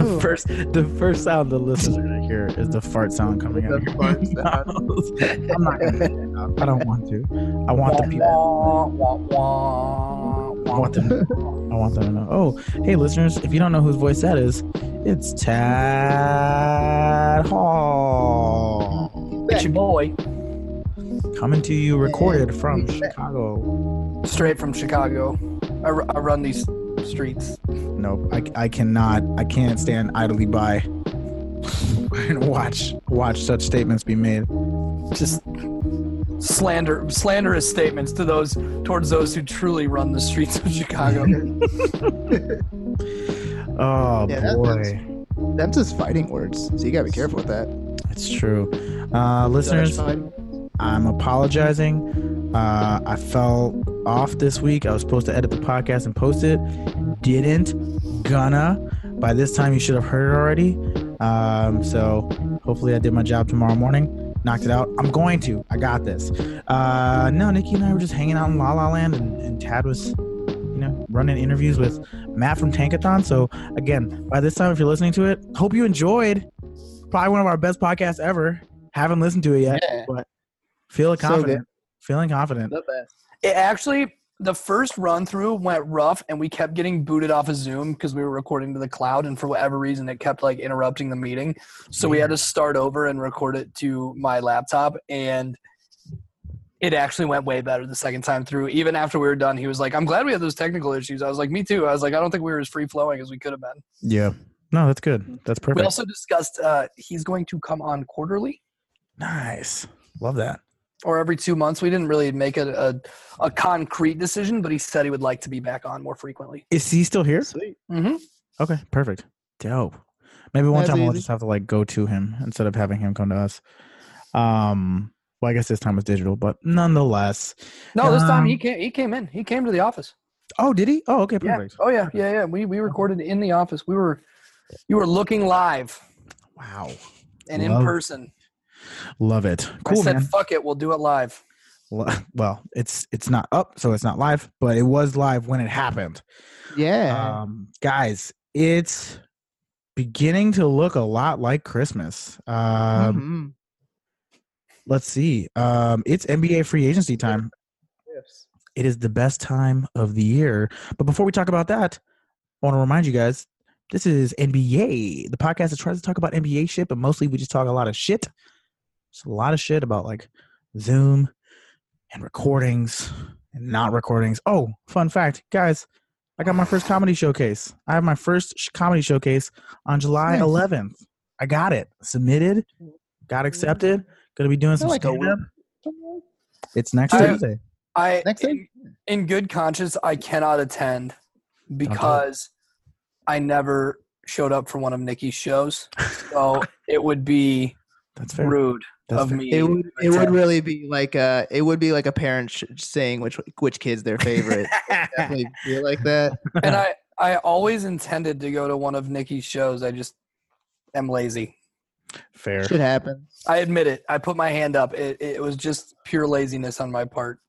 the first the first sound the listeners gonna hear is the fart sound coming out of your. I'm not gonna make that up. I don't want to. I want the people I want them I want them to know. Oh, hey listeners, if you don't know whose voice that is, it's Tad Hall. It's your boy, Coming to you recorded from Chicago. straight from Chicago. I, I run these streets. Nope. I, I cannot I can't stand idly by and watch watch such statements be made. Just slander, slanderous statements to those towards those who truly run the streets of Chicago. Oh Yeah, boy. That's just fighting words, so you gotta be careful with that. It's true. Uh, listeners, I'm apologizing. Uh, I fell off this week. I was supposed to edit the podcast and post it. Didn't. Gonna. By this time, you should have heard it already. Um, so hopefully, I did my job tomorrow morning. Knocked it out. I'm going to. I got this. Uh, no, Nikki and I were just hanging out in La La Land, and, and Tad was, you know, running interviews with Matt from Tankathon. So again, by this time, if you're listening to it, hope you enjoyed. Probably one of our best podcasts ever. Haven't listened to it yet, Yeah. but So confident. Feeling confident. The best. it actually, the first run through went rough, and we kept getting booted off of Zoom because we were recording to the cloud, and for whatever reason, it kept like interrupting the meeting. So we had to start over and record it to my laptop, and it actually went way better the second time through. Even after we were done, he was like, "I'm glad we had those technical issues." I was like, "Me too." I was like, "I don't think we were as free flowing as we could have been." Yeah. No, that's good. That's perfect. We also discussed uh, he's going to come on quarterly nice. Love that. Or every two months. We didn't really make a, a, a concrete decision, but he said he would like to be back on more frequently. Is he still here? Sweet. hmm Okay, perfect. Dope. Maybe one That's time we'll just have to like go to him instead of having him come to us. Um well I guess this time was digital, but nonetheless. No, this time he Um, came. He came in. He came to the office. Oh, did he? Oh, okay, Yeah. perfect. Oh yeah. Yeah. Yeah. We we recorded in the office. We were you were looking live Wow. and Love- in person. Love it. Cool, I said, man. "Fuck it, we'll do it live." Well, well, it's it's not up, so it's not live, but it was live when it happened. Yeah. Um, guys, it's beginning to look a lot like Christmas. Um, Mhm. let's see. Um, it's NBA free agency time. Yes. It is the best time of the year. But before we talk about that, I want to remind you guys this is NBA, the podcast that tries to talk about NBA shit, but mostly we just talk a lot of shit. Just a lot of shit about like Zoom and recordings and not recordings. Oh, fun fact, guys, I got my first comedy showcase. I have my first sh- comedy showcase on July Nice. 11th. I got it submitted, got accepted. Gonna be doing some like a stand-up. It's next I- Tuesday. I Next in, in good conscience, I cannot attend because I never showed up for one of Nikki's shows. So it would be That's fair. rude That's of fair. me. It would it would really be like uh it would be like a parent sh- saying which which kid's their favorite. Definitely feel like that. and I I always intended to go to one of Nikki's shows. I just am lazy. Fair. Should happen. I admit it. I put my hand up. It it was just pure laziness on my part.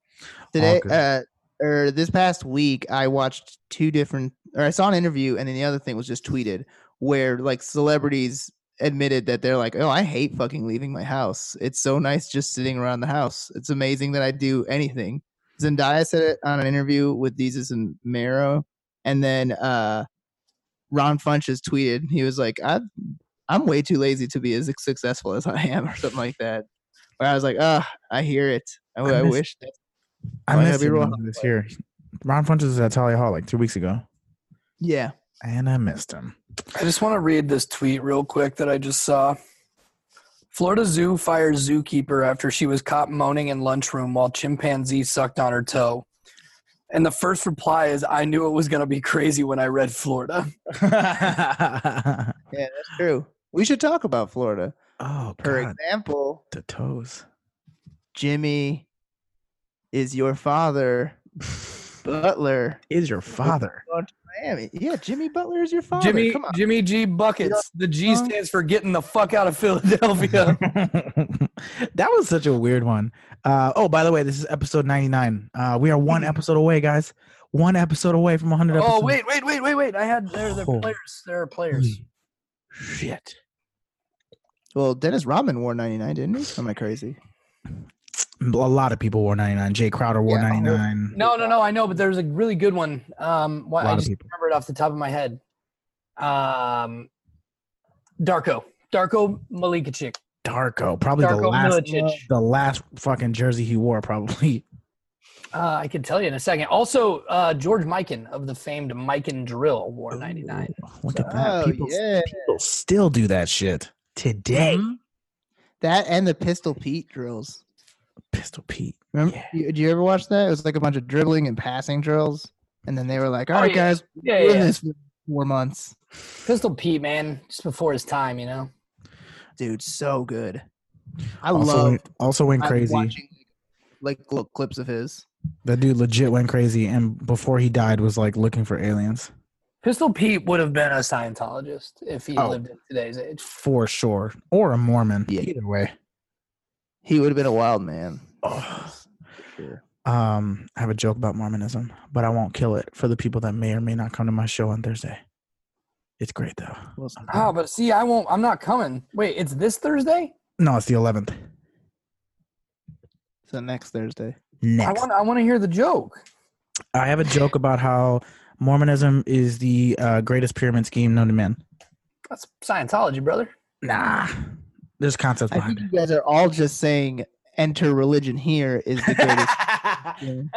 Today uh or this past week I watched two different or I saw an interview and then the other thing was just tweeted where like celebrities admitted that they're like, "Oh, I hate fucking leaving my house. It's so nice just sitting around the house. It's amazing that I do anything." Zendaya said it on an interview with Desus and Mero and then uh Ron Funches tweeted. He was like, "I I'm way too lazy to be as successful as I am," or something like that. Where I was like, "Ah, I hear it. I, I I miss- wish." That, I Oh, missed be real was here. Ron Funches was at Thalia Hall like two weeks ago, yeah. and I missed him. I just want to read this tweet real quick that I just saw. Florida Zoo fires zookeeper after she was caught moaning in lunchroom while chimpanzee sucked on her toe. And the first reply is, I knew it was going to be crazy when I read Florida. oh Yeah, that's true. We should talk about Florida. Oh, For God, example, the toes. Jimmy is your father. Butler Is your father? Miami. Yeah, Jimmy Butler is your father. Jimmy Jimmy G buckets. The G stands for getting the fuck out of Philadelphia. that was such a weird one. Uh, oh, by the way, this is episode 99. Uh, we are one episode away, guys. One episode away from 100 episodes. oh wait, wait, wait, wait, wait! I had there. There Oh. are players. There are players. Shit. Well, Dennis Rodman wore 99, didn't he? Am I crazy? A lot of people wore 99. Jae Crowder wore Yeah. 99. No, no, no. I know, but there's a really good one. Um, why, A lot I just people. remember it off the top of my head. Um, Darko, Darko Malikacic. Darko, probably the last, Milicic. the last fucking jersey he wore, probably. Uh, I can tell you in a second. Also, uh, George Mikan of the famed Mikan Drill wore 99. Ooh, Look at that. Oh, People, yeah. people still do that shit today. Mhm. That and the Pistol Pete drills. Pistol Pete. Remember? Yeah. You, did you ever watch that? It was like a bunch of dribbling and passing drills, and then they were like, "All Oh, right, yeah. guys, Yeah, yeah, doing this for four months." Pistol Pete, man, just before his time, you know. Dude, so good. I love went, also went crazy. watching like little clips of his. That dude legit went crazy, and before he died, was like looking for aliens Pistol Pete would have been a Scientologist if he Oh. lived in today's age. for sure, or a Mormon. Yeah. Either way. He would have been a wild man. Oh. Sure. Um, I have a joke about Mormonism, but I won't kill it for the people that may or may not come to my show on Thursday. It's great though. Well, Oh, but see, I won't. I'm not coming. Wait, it's this Thursday. No, it's the 11th. so next Thursday. I Next, want. I want to hear the joke. I have a joke about how Mormonism is the uh, greatest pyramid scheme known to man. That's Scientology, brother. Nah, there's concepts I behind think it. you guys are all just saying enter religion here is the greatest.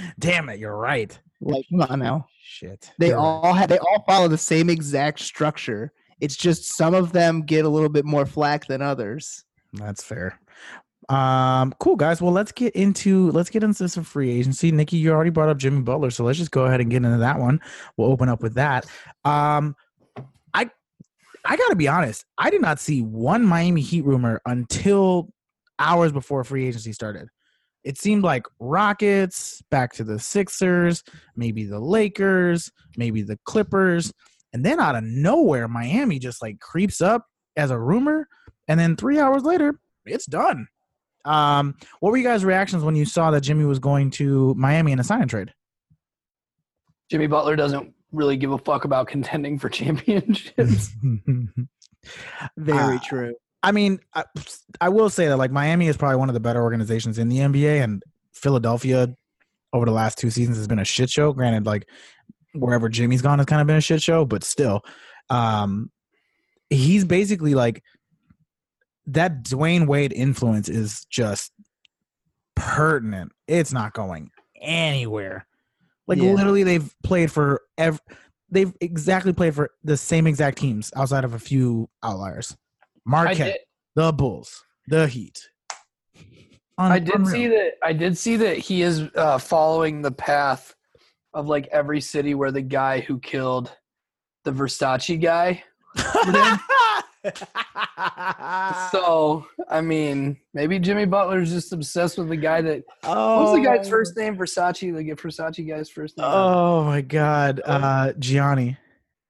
Damn it, you're right. like, come on now. Shit. They you're right. all have they all follow the same exact structure. It's just some of them get a little bit more flack than others. That's fair. Um, cool guys. Well, let's get into let's get into some free agency. Nikki, you already brought up Jimmy Butler, so let's just go ahead and get into that one. We'll open up with that. Um, I gotta be honest. I did not see one Miami Heat rumor until hours before free agency started. It seemed like Rockets, back to the Sixers, maybe the Lakers, maybe the Clippers, and then out of nowhere, Miami just like creeps up as a rumor, and then three hours later, it's done. Um, what were you guys' reactions when you saw that Jimmy was going to Miami in a sign and trade? Jimmy Butler doesn't really give a fuck about contending for championships. Very Ah. true. I mean, I, I will say that like Miami is probably one of the better organizations in the NBA, and Philadelphia over the last two seasons has been a shit show. Granted, like wherever Jimmy's gone has kind of been a shit show, but still, um, he's basically like that. Dwyane Wade influence is just pertinent. It's not going anywhere. Like Yeah. literally, they've played for ev- They've exactly played for the same exact teams outside of a few outliers. Marquette, the Bulls, the Heat. Un- I did unreal. see that. I did see that he is uh, following the path of like every city where the guy who killed the Versace guy. So I mean, maybe Jimmy Butler's just obsessed with the guy that. Oh, What's the guy's first name? Versace. The Versace guy's first name. Oh my God, uh, Gianni.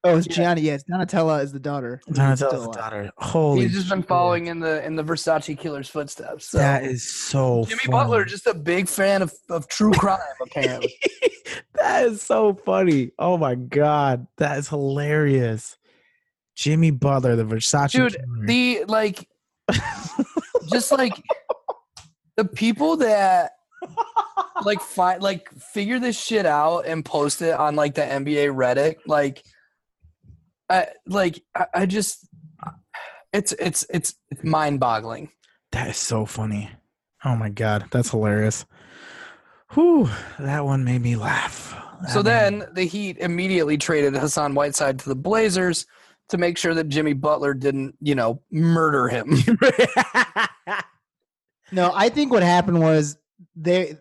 Oh, it's Yeah. Gianni. Yes, Donatella is the daughter. who's Donatella's the daughter. Holy, He's just been shit. following in the in the Versace killer's footsteps. So. That is so. Jimmy funny. Butler, just a big fan of, of true crime, apparently. that is so funny. Oh my God, that is hilarious. Jimmy Butler, the Versace Dude, the like, just like the people that like find like figure this shit out and post it on like the NBA Reddit, like, I like I, I just, it's it's it's it's mind boggling. that is so funny. Oh my God, that's hilarious. Whew, that one made me laugh. So That made- then the Heat immediately traded Hassan Whiteside to the Blazers to make sure that Jimmy Butler didn't, you know, murder him. No, I think what happened was they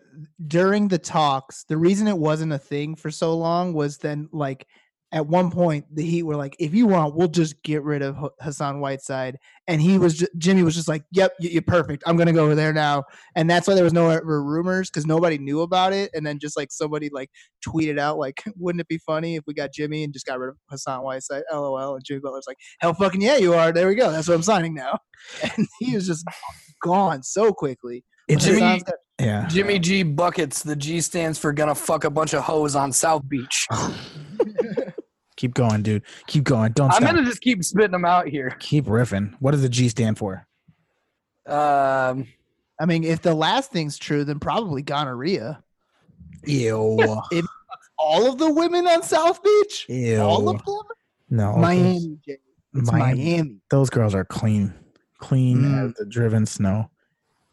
during the talks, the reason it wasn't a thing for so long was then like at one point the Heat were like, if you want, we'll just get rid of H- Hassan Whiteside, and he was ju- Jimmy was just like, yep, you're perfect. I'm gonna go over there now, and that's why there was no ever rumors because nobody knew about it, and then just like somebody like tweeted out like, wouldn't it be funny if we got Jimmy and just got rid of Hassan Whiteside? LOL, and Jimmy Butler's like, hell fucking yeah, you are. There we go. That's what I'm signing now, and he was just gone so quickly. It's Jimmy- got- yeah. Jimmy G buckets. The G stands for gonna fuck a bunch of hoes on South Beach. Keep going, dude. Keep going. Don't I'm stop. gonna just keep spitting them out here. Keep riffing. What does the G stand for? Um, I mean, if the last thing's true, then probably gonorrhea. Ew. if All of the women on South Beach? Ew. All of them? no. Miami, It's Miami. Miami. Those girls are clean. Clean Mm. as the driven snow.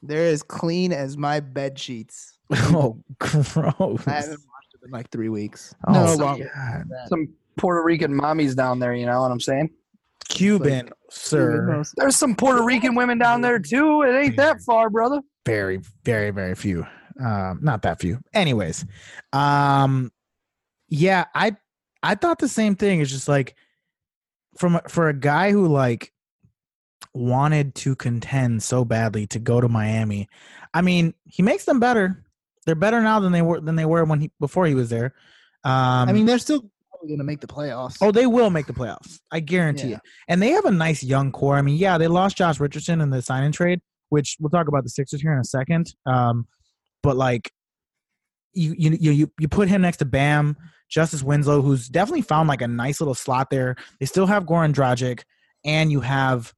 They're as clean as my bed sheets. Oh, gross. I haven't washed them in like three weeks. Oh, no my longer. God. some Puerto Rican mommies down there. You know what I'm saying? Cuban, sir. There's some Puerto Rican women down there too. It ain't that far, brother. Very, very, very few. Um, not that few. Anyways, um, yeah, I I thought the same thing. It's just like from for a guy who like wanted to contend so badly to go to Miami. I mean, he makes them better. They're better now than they were than they were when he before he was there. Um, I mean, they're still probably going to make the playoffs. Oh, they will make the playoffs. I guarantee Yeah. it. And they have a nice young core. I mean, yeah, they lost Josh Richardson in the sign and trade, which we'll talk about the Sixers here in a second. Um, but like you you you you put him next to Bam, Justice Winslow, who's definitely found like a nice little slot there. They still have Goran Dragic, and you have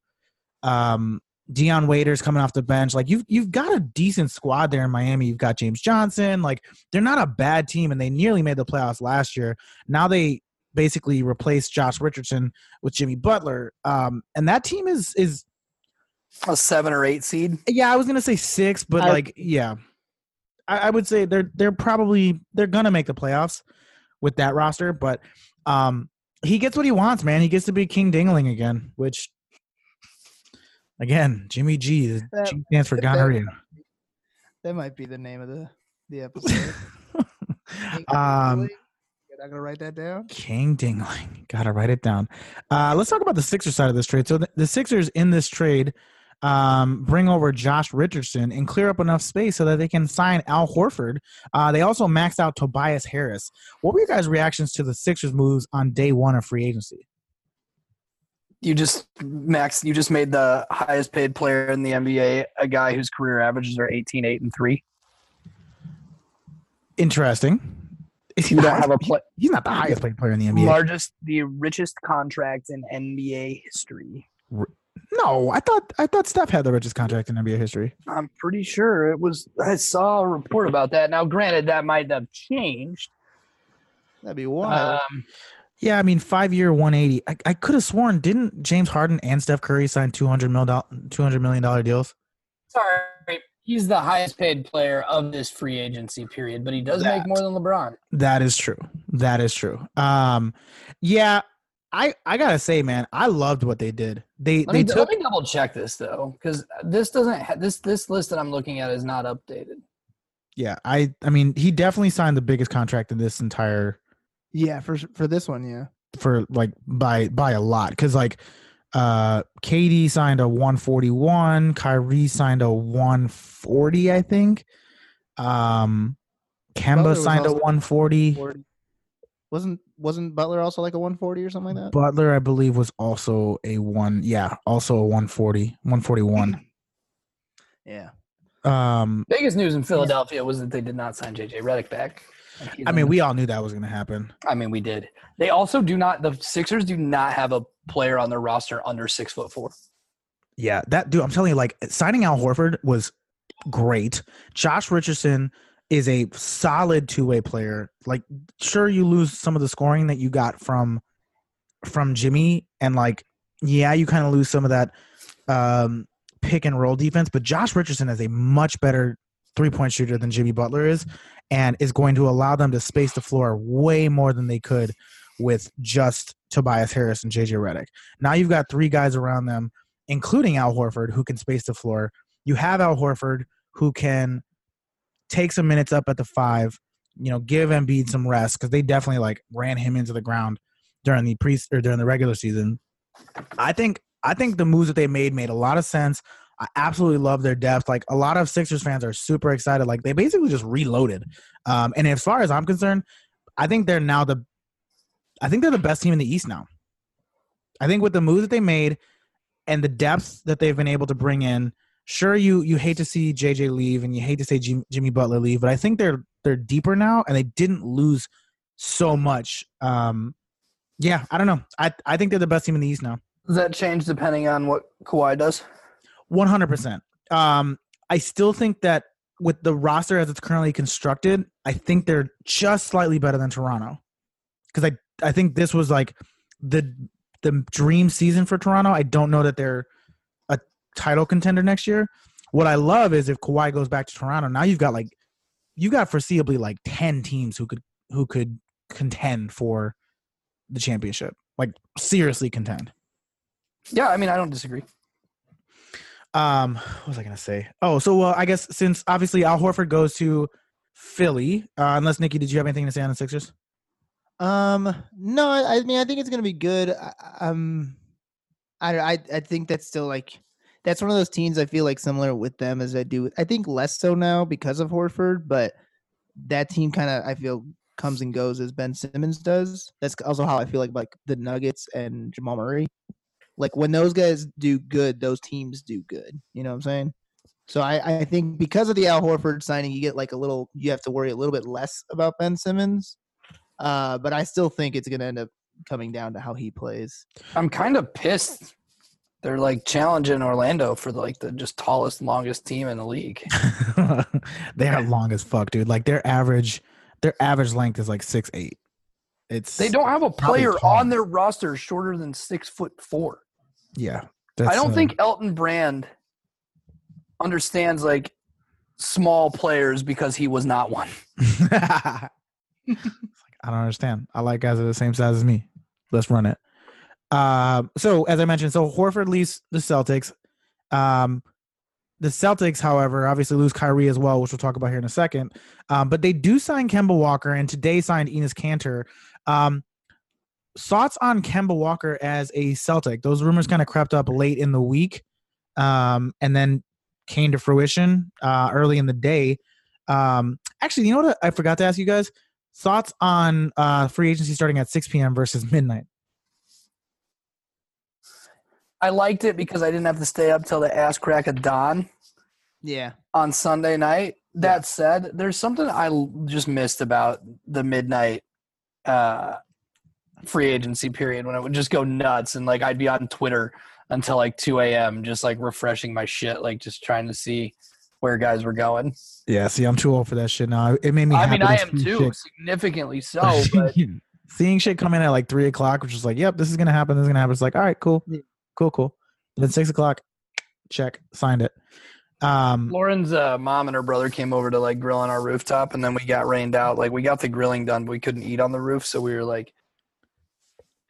um Dion Waiters coming off the bench. Like you've you've got a decent squad there in Miami. You've got James Johnson. Like they're not a bad team, and they nearly made the playoffs last year. Now they basically replaced Josh Richardson with Jimmy Butler. Um, and that team is is A seven or eight seed. yeah, I was gonna say six, but I- like yeah, I, I would say they're they're probably they're gonna make the playoffs with that roster. But um, he gets what he wants, man. He gets to be King Dingling again, which again, Jimmy G. The That- G stands for that- gonorrhea. That might be the name of the, the episode. um, You're not going to write that down? King Dingling. Gotta write it down. Uh, let's talk about the Sixers side of this trade. So the, the Sixers in this trade um, bring over Josh Richardson and clear up enough space so that they can sign Al Horford. Uh, they also maxed out Tobias Harris. What were your guys' reactions to the Sixers moves on day one of free agency? You just max. You just made the highest paid player in the NBA a guy whose career averages are 18, 8, and three. Interesting. Is he You don't have a play. He's not the highest paid player in the NBA. largest, the richest contract in NBA history. No, I thought I thought Steph had the richest contract in NBA history. I'm pretty sure it was. I saw a report about that. Now, granted, that might have changed. That'd be wild. Um, Yeah, I mean, five year, one eighty. I, I could have sworn didn't James Harden and Steph Curry sign two hundred million two hundred million dollar deals? Sorry, he's the highest paid player of this free agency period, but he does That. make more than LeBron. That is true. That is true. Um, yeah, I I gotta say, man, I loved what they did. They Let they me, took let me double check this though, because this doesn't ha- this this list that I'm looking at is not updated. yeah. I I mean, he definitely signed the biggest contract in this entire yeah, for for this one, yeah. for like by by a lot because like uh KD signed a 141, Kyrie signed a 140, I think. Um, Kemba signed a 140. 40. Wasn't wasn't Butler also like a 140 or something like that? Butler, I believe, was also a one. Yeah, also a 140, 141. Yeah. Um, Biggest news in Philadelphia was that they did not sign JJ Redick back. I mean, we all knew that was going to happen. I mean, we did. They also do not. The Sixers do not have a player on their roster under six foot four. Yeah, that dude. I'm telling you, like signing Al Horford was great. Josh Richardson is a solid two way player. Like, sure, you lose some of the scoring that you got from from Jimmy, and like, yeah, you kind of lose some of that um, pick and roll defense. But Josh Richardson is a much better three point shooter than Jimmy Butler is, and is going to allow them to space the floor way more than they could with just Tobias Harris and JJ Redick. Now you've got three guys around them including Al Horford, who can space the floor. You have Al Horford, who can take some minutes up at the five, you know, give Embiid some rest because they definitely like ran him into the ground during the pre or during the regular season. I think I think the moves that they made made a lot of sense. I absolutely love their depth. Like a lot of Sixers fans are super excited. Like they basically just reloaded. Um, and as far as I'm concerned, I think they're now the I think they're the best team in the East now. I think with the moves that they made and the depth that they've been able to bring in, sure you you hate to see JJ leave and you hate to see Jim, Jimmy Butler leave, but I think they're they're deeper now and they didn't lose so much um Yeah, I don't know. I I think they're the best team in the East now. Does that change depending on what Kawhi does? One hundred percent. Um, I still think that with the roster as it's currently constructed, I think they're just slightly better than Toronto. Because I I think this was like the the dream season for Toronto. I don't know that they're a title contender next year. What I love is if Kawhi goes back to Toronto, now you've got like you got foreseeably like ten teams who could who could contend for the championship. Like seriously contend. Yeah, I mean, I don't disagree. Um, what was I gonna say? Oh, so well, I guess since obviously Al Horford goes to Philly, uh, unless Nikki, did you have anything to say on the Sixers? Um, no, I I mean, I think it's gonna be good. I- Um, I I I think that's still like that's one of those teams I feel like similar with them as I do. I think less so now because of Horford, but that team kind of I feel comes and goes as Ben Simmons does. That's also how I feel like like the Nuggets and Jamal Murray. Like when those guys do good, those teams do good. You know what I'm saying? So I, I think because of the Al Horford signing, you get like a little you have to worry a little bit less about Ben Simmons. Uh, but I still think it's gonna end up coming down to how he plays. I'm kind of pissed. They're like challenging Orlando for like the just tallest, longest team in the league. they are long as fuck, dude. Like their average, their average length is like six eight. It's They don't have a player on their roster shorter than six foot four. Yeah, I don't uh, think Elton Brand understands like small players because he was not one. I don't understand. I like guys that are the same size as me. Let's run it. Um, so as I mentioned, so Horford leaves the Celtics. Um, the Celtics, however, obviously lose Kyrie as well, which we'll talk about here in a second. Um, but they do sign Kemba Walker, and today signed Enes Kanter. Um, thoughts on Kemba Walker as a Celtic? Those rumors kind of crept up late in the week, um, and then came to fruition uh, early in the day. Um, actually, you know what? I forgot to ask you guys thoughts on uh, free agency starting at 6 p.m. versus midnight. I liked it because I didn't have to stay up till the ass crack of dawn Yeah. on Sunday night. That said, there's something I just missed about the midnight uh, free agency period when it would just go nuts and like I'd be on Twitter until like 2 a.m. just like refreshing my shit, like just trying to see where guys were going. Yeah, see, I'm too old for that shit now. It made me. I mean, I am too, shit- significantly so. But Seeing shit come in at like three o'clock, which is like, yep, this is gonna happen. This is gonna happen. It's like, all right, cool, cool, cool. Then six o'clock, check, signed it. Um, Lauren's uh, mom and her brother came over to like grill on our rooftop, and then we got rained out. Like we got the grilling done, but we couldn't eat on the roof, so we were like,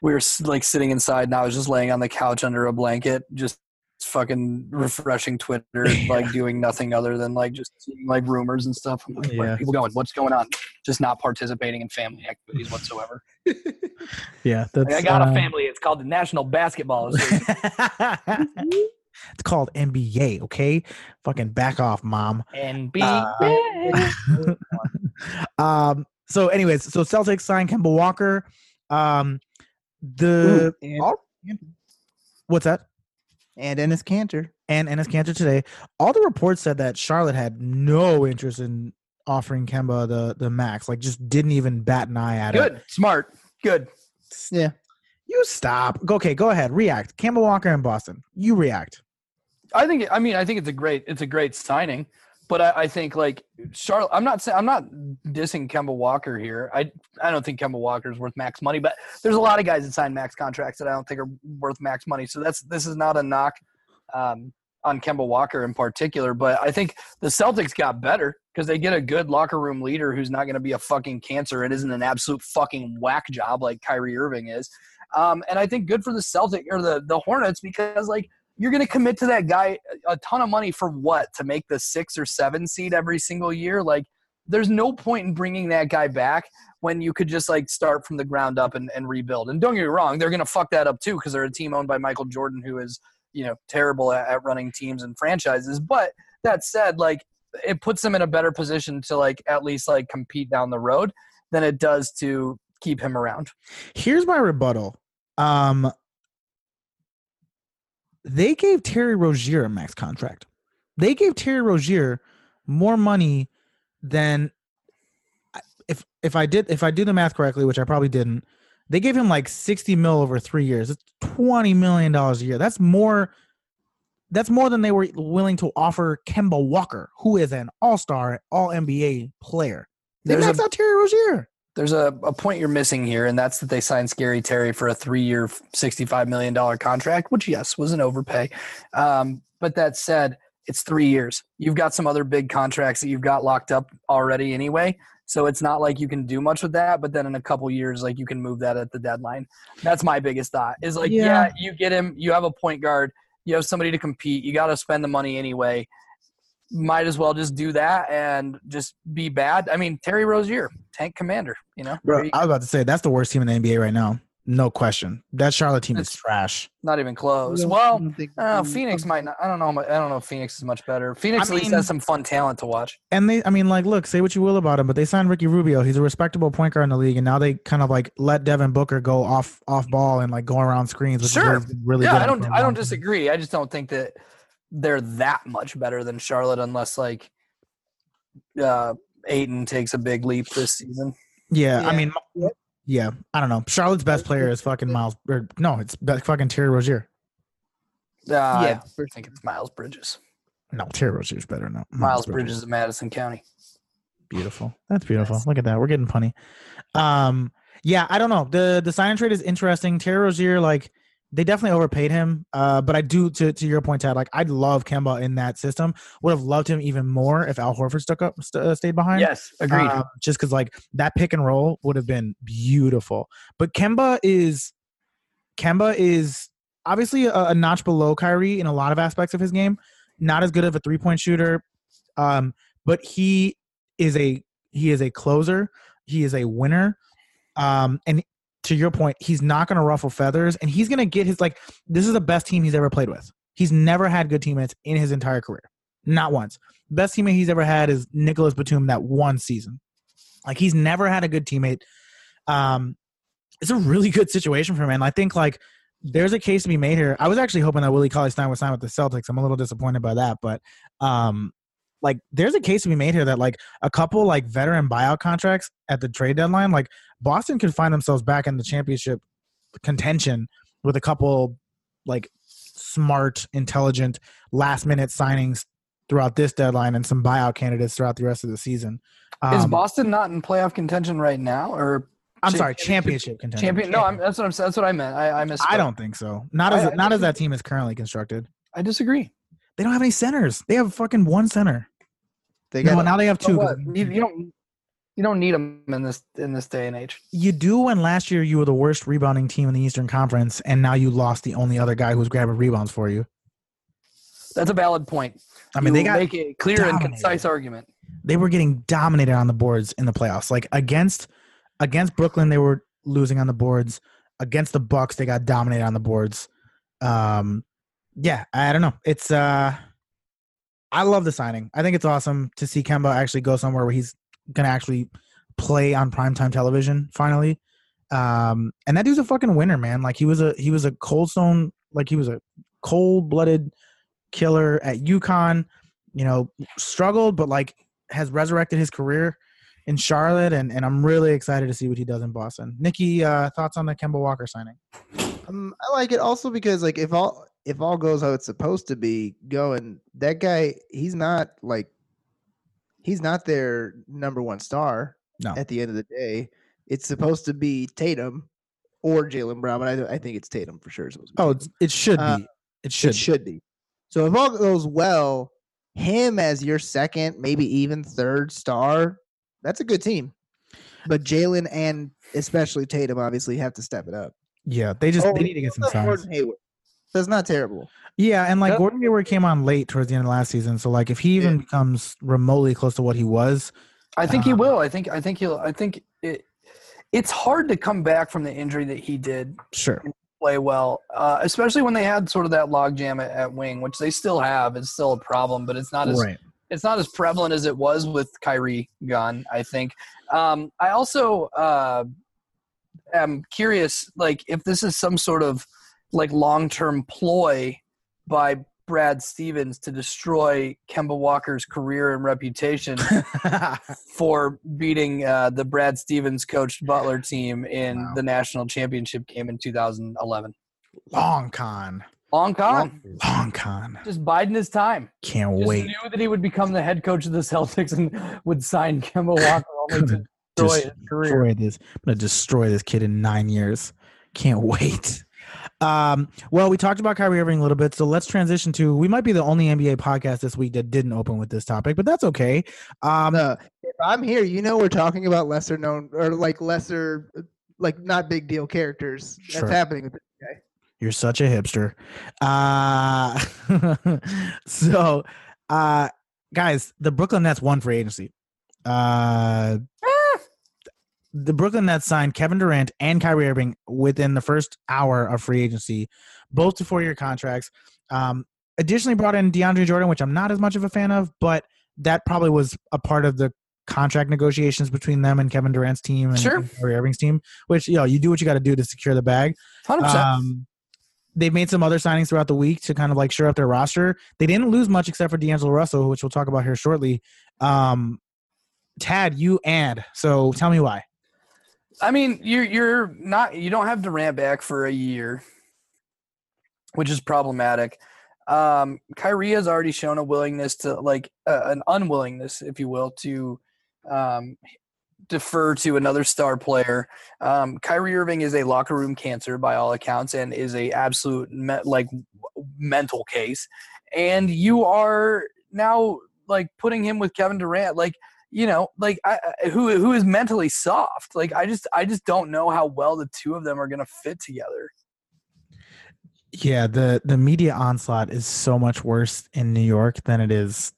we were like sitting inside, and I was just laying on the couch under a blanket, just fucking refreshing Twitter, like doing nothing other than like just seeing like rumors and stuff. I'm like, Yeah. people going? What's going on? Just not participating in family activities whatsoever. yeah, that's. Like, I got uh, a family. It's called the National Basketball Association. it's called NBA. Okay, fucking back off, mom. NBA. um. So, anyways, so Celtics signed Kemba Walker. Um, the and, all- what's that? and Enes Kanter. And Enes Kanter today. All the reports said that Charlotte had no interest in offering Kemba the the max. Like, just didn't even bat an eye at it. Good, smart, good. Yeah. You stop. Okay, go ahead. React. Kemba Walker in Boston. You react. I think. I mean, I think it's a great. It's a great signing. But I, I think like Charlotte. I'm not saying I'm not dissing Kemba Walker here. I I don't think Kemba Walker is worth max money. But there's a lot of guys that sign max contracts that I don't think are worth max money. So that's this is not a knock um, on Kemba Walker in particular. But I think the Celtics got better because they get a good locker room leader who's not going to be a fucking cancer. and isn't an absolute fucking whack job like Kyrie Irving is. Um, and I think good for the Celtic or the the Hornets because like you're going to commit to that guy a ton of money for what? To make the six or seven seed every single year? Like there's no point in bringing that guy back when you could just like start from the ground up and, and rebuild. And don't get me wrong they're going to fuck that up too because they're a team owned by michael jordan who is you know terrible at, at running teams and franchises. But that said like it puts them in a better position to like at least like compete down the road than it does to keep him around. Here's my rebuttal. Um, they gave Terry Rozier a max contract. They gave Terry Rozier more money than if if I did if I do the math correctly, which I probably didn't. They gave him like 60 mil over three years. It's 20 million dollars a year. That's more. That's more than they were willing to offer Kemba Walker, who is an All-Star, All NBA player. They There's a- maxed out Terry Rozier. There's a, a point you're missing here, and that's that they signed Scary Terry for a three year, $65 million contract, which, yes, was an overpay. Um, but that said, it's three years. You've got some other big contracts that you've got locked up already anyway. So it's not like you can do much with that, but then in a couple years, like you can move that at the deadline. That's my biggest thought is like, Yeah. yeah, you get him, you have a point guard, you have somebody to compete, you got to spend the money anyway. Might as well just do that and just be bad. I mean, Terry Rozier, tank commander, you know, Bro, you- I was about to say that's the worst team in the NBA right now. No question. That Charlotte team is trash. not even close. I Well, think- uh, Phoenix might not. I don't know. I don't know if Phoenix is much better. Phoenix I at least has some fun talent to watch. And they, I mean, like, look, say what you will about him, but they signed Ricky Rubio. He's a respectable point guard in the league, and now they kind of like let Devin Booker go off off ball and like go around screens. Which Sure. is really, really yeah, good I don't. I don't disagree. I just don't think that they're that much better than Charlotte, unless like uh, Ayton takes a big leap this season. Yeah, I mean, yeah, I don't know. Charlotte's best player is fucking Miles. Or, no, it's fucking Terry Rozier. Uh, Yeah, I think it's Miles Bridges. No, Terry Rozier's better. No, Miles Bridges of Madison County. Beautiful. That's beautiful. Yes. Look at that. We're getting punny. Um, yeah, I don't know. The the sign and trade is interesting. Terry Rozier, like they definitely overpaid him. Uh, but I do to to your point, Tad. Like I'd love Kemba in that system. Would have loved him even more if Al Horford stuck up, st- uh, stayed behind. Yes, agreed. Um, just because like that pick and roll would have been beautiful. But Kemba is Kemba is obviously a, a notch below Kyrie in a lot of aspects of his game. Not as good of a three point shooter, um, but he is a he is a closer. He is a winner, um, and to your point, he's not going to ruffle feathers, and he's going to get his like. This is the best team he's ever played with. He's never had good teammates in his entire career, not once. Best teammate he's ever had is Nicolas Batum that one season. Like he's never had a good teammate. Um, it's a really good situation for him, and I think like there's a case to be made here. I was actually hoping that Willie Cauley Stein would sign with the Celtics. I'm a little disappointed by that, but um, like there's a case to be made here that like a couple like veteran buyout contracts at the trade deadline, like Boston could find themselves back in the championship contention with a couple like smart, intelligent last minute signings throughout this deadline and some buyout candidates throughout the rest of the season. is Um, Boston not in playoff contention right now, or I'm sorry, championship contention. champion? No, I'm, that's what I'm. That's what I meant. I, I missed. I don't think so. Not as I- I not as that team is currently constructed. I disagree. They don't have any centers. They have fucking one center. They No, got now they have two. what? 'cause You, you don't. You don't need them in this in this day and age. You do when last year you were the worst rebounding team in the Eastern Conference, and now you lost the only other guy who was grabbing rebounds for you. That's a valid point. I mean, they got make a clear and concise argument. they were getting dominated on the boards in the playoffs. Like against against Brooklyn, they were losing on the boards. Against the Bucks, they got dominated on the boards. Um, yeah, I don't know. It's uh, I love the signing. I think it's awesome to see Kemba actually go somewhere where he's gonna actually play on primetime television finally. Um, and that dude's a fucking winner, man. Like he was a he was a cold stone, like he was a cold blooded killer at UConn. You know, struggled, but like has resurrected his career in Charlotte, and, and I'm really excited to see what he does in Boston. Nikki, uh, thoughts on the Kemba Walker signing? Um, I like it also because like if all if all goes how it's supposed to be going, that guy he's not like he's not their number one star. No. At the end of the day, it's supposed to be Tatum or Jaylen Brown, but I, I think it's Tatum for sure. supposed to Oh, it's, it should Uh, be. It should. it should be. So if all goes well, him as your second, maybe even third star, that's a good team. But Jaylen and especially Tatum obviously have to step it up. Yeah, they just Oh, they need to get some Plus signs. Gordon Hayward. That's not terrible. Yeah, and like Yep. Gordon Hayward came on late towards the end of last season, so like if he even Yeah. becomes remotely close to what he was, I think he Um, will. I think. I think he'll. I think it. It's hard to come back from the injury that he did sure. play well, uh, especially when they had sort of that logjam at, at wing, which they still have. It's still a problem, but it's not as Right. it's not as prevalent as it was with Kyrie gone. I think. Um, I also uh, am curious, like if this is some sort of like long term ploy by Brad Stevens to destroy Kemba Walker's career and reputation for beating uh, the Brad Stevens coached Butler team in Wow. the national championship game in 2011. Long con. Long con. Long con. Just biding his time. Can't Just wait. knew that he would become the head coach of the Celtics and would sign Kemba Walker only to destroy his career. destroy this. I'm gonna destroy this kid in nine years. Can't wait. Um, well, we talked about Kyrie Irving a little bit, so let's transition to. We might be the only NBA podcast this week that didn't open with this topic, but that's okay. Um, Uh, if I'm here, you know we're talking about lesser known or like lesser, like not big deal characters. Sure. That's happening with this guy. You're such a hipster. Uh, so, uh, guys, the Brooklyn Nets won free agency. Uh, the Brooklyn Nets signed Kevin Durant and Kyrie Irving within the first hour of free agency, both to four year contracts. Um, additionally, brought in DeAndre Jordan, which I'm not as much of a fan of, but that probably was a part of the contract negotiations between them and Kevin Durant's team and, Sure. and Kyrie Irving's team. Which you know, you do what you got to do to secure the bag. 100%. Um, they've made some other signings throughout the week to kind of like shore up their roster. They didn't lose much except for D'Angelo Russell, which we'll talk about here shortly. Um, Tad, you and so tell me why. I mean, you're you're not you don't have Durant back for a year, which is problematic. Um, Kyrie has already shown a willingness to like uh, an unwillingness, if you will, to um, defer to another star player. Um, Kyrie Irving is a locker room cancer by all accounts, and is a absolute me- like mental case. And you are now like putting him with Kevin Durant, like you know, like I, I- who who is mentally soft. Like I just I just don't know how well the two of them are gonna fit together. Yeah, the the media onslaught is so much worse in New York than it is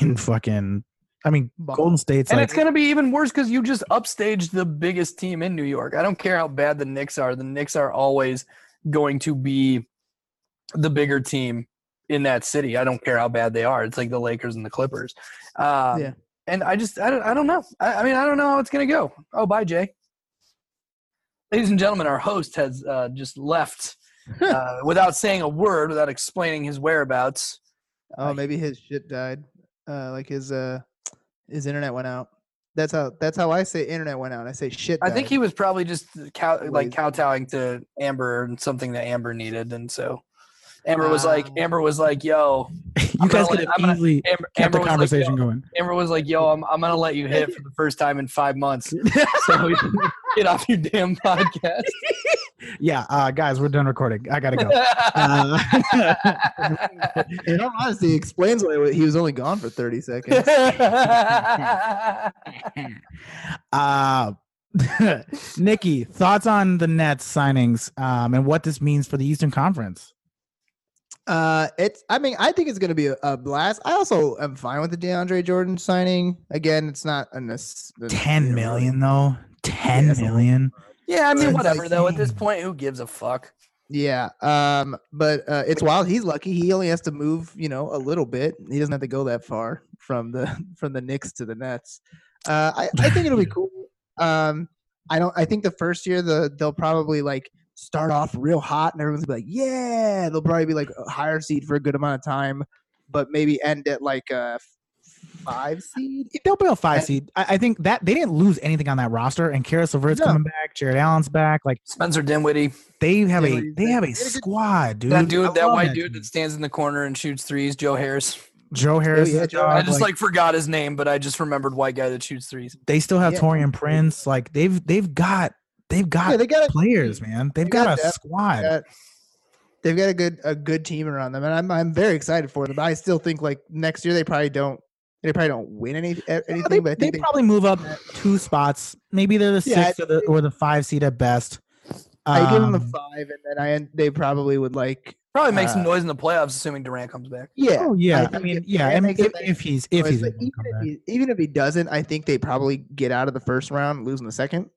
in fucking. I mean, Golden State's and like it's gonna be even worse because you just upstaged the biggest team in New York. I don't care how bad the Knicks are. The Knicks are always going to be the bigger team in that city. I don't care how bad they are. It's like the Lakers and the Clippers. Um, Yeah. And I just I don't I don't know. I, I mean I don't know how it's gonna go. Oh, bye, Jay. Ladies and gentlemen, our host has uh, just left uh, without saying a word, without explaining his whereabouts. Oh, maybe his shit died. Uh, like his uh, his internet went out. That's how that's how I say internet went out. I say shit. I think he was probably just cow, like kowtowing to Amber and something that Amber needed, and so Amber was like, Amber was like, "Yo, you guys gonna could have I'm gonna- easily Amber, kept Amber the conversation like, going. Amber was like, "Yo, I'm, I'm gonna let you hit for the first time in five months, so get off your damn podcast." Yeah, uh, guys, we're done recording. I gotta go. Uh, In all honesty, it explains why he was only gone for thirty seconds. uh Nikki, thoughts on the Nets signings um, and what this means for the Eastern Conference? Uh, it's. I mean, I think it's going to be a, a blast. I also am fine with the DeAndre Jordan signing. Again, it's not a nec- the- Ten you know, million though. Ten that's a lot. million. yeah, I mean, whatever like- though. At this point, who gives a fuck? Yeah. Um. But uh, it's wild. He's lucky. He only has to move. You know, a little bit. He doesn't have to go that far from the from the Knicks to the Nets. Uh, I, I think it'll be cool. Um. I don't. I think the first year the they'll probably like start off real hot and everyone's be like, yeah. They'll probably be like a higher seed for a good amount of time, but maybe end at like a five seed. They'll be a five And- seed. I, I think that they didn't lose anything on that roster. And Caris LeVert's No. coming back. Jarrett Allen's back. Like Spencer Dinwiddie, they have a they back. have a They had a good- squad, dude. that I dude, that white team. dude that stands in the corner and shoots threes, Joe Harris. Joe oh, Harris. yeah, is Joe I just like, like forgot his name, but I just remembered white guy that shoots threes. they still have Yeah. Taurean Prince. Like they've they've got they've got Yeah, they got a players, man. They've they got, got a depth. squad. got- they've got a good a good team around them, and I'm I'm very excited for them. But I still think like next year they probably don't they probably don't win any anything. they, but I they think they, probably move up two spots. Maybe they're the Yeah, I sixth or the, or the five seed at best. I give them a Um, five, and then I end- they probably would like Probably make some Uh, noise in the playoffs, assuming Durant comes back. yeah Oh yeah, I, think mean if yeah, Durant and makes if, if he's if noise, he's but able even if, he, even if he doesn't, I think they probably get out of the first round, losing the second.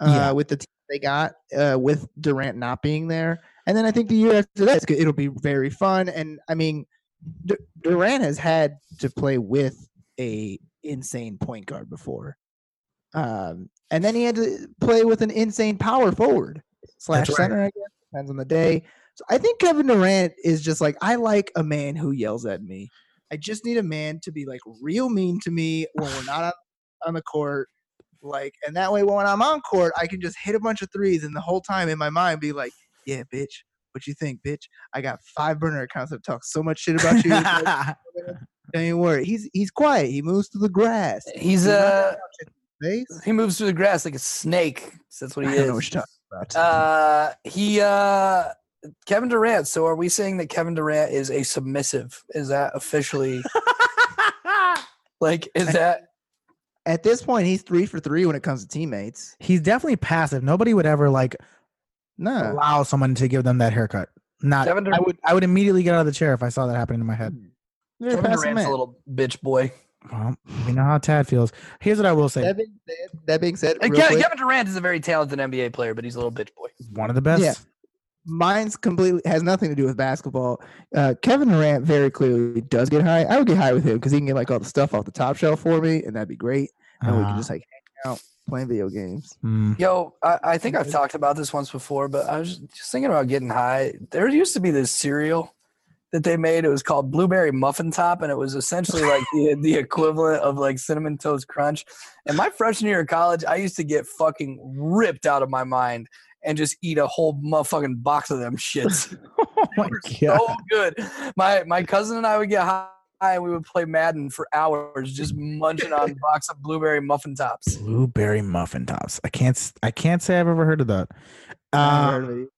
Uh, Yeah. with the team they got, uh, with Durant not being there, and then I think the year after that, it'll be very fun. And I mean, D- Durant has had to play with a insane point guard before, um, and then he had to play with an insane power forward slash right. center. I guess Depends on the day. So I think Kevin Durant is just like I like a man who yells at me. I just need a man to be like real mean to me when we're not on the court. Like, and that way when I'm on court, I can just hit a bunch of threes and the whole time in my mind be like, Yeah, bitch, what you think, bitch? I got five burner accounts that talk so much shit about you. Don't even worry. He's he's quiet. He moves through the grass. He's not uh he moves through the grass like a snake. So that's what I he don't know what is. you're talking about. Uh, he uh, Kevin Durant. So are we saying that Kevin Durant is a submissive? Is that officially like? Is that At this point, he's three for three when it comes to teammates. He's definitely passive. Nobody would ever like Nah. allow someone to give them that haircut. Not. Kevin I would. I would immediately get out of the chair if I saw that happening in my head. Hmm. Kevin Durant's man. a little bitch boy? Well, we know how Tad feels. Here's what I will say: That being said, that being said Kevin, quick, Kevin Durant is a very talented NBA player, but he's a little bitch boy. one of the best. Yeah. Mine's completely has nothing to do with basketball. Uh, Kevin Durant very clearly does get high. I would get high with him because he can get like all the stuff off the top shelf for me, and that'd be great. And we Uh, can just like hang out playing video games. mm, Yo, I, I think I've talked about this once before, but I was just thinking about getting high. There used to be this cereal that they made. It was called Blueberry Muffin Top, and it was essentially like the, the equivalent of like Cinnamon Toast Crunch. And my freshman year of college, I used to get fucking ripped out of my mind and just eat a whole motherfucking box of them shits. oh my were god! so good. My my cousin and I would get high and we would play Madden for hours, just munching on a box of blueberry muffin tops. Blueberry muffin tops. I can't. s- I can't say I've ever heard of that. I Uh, it.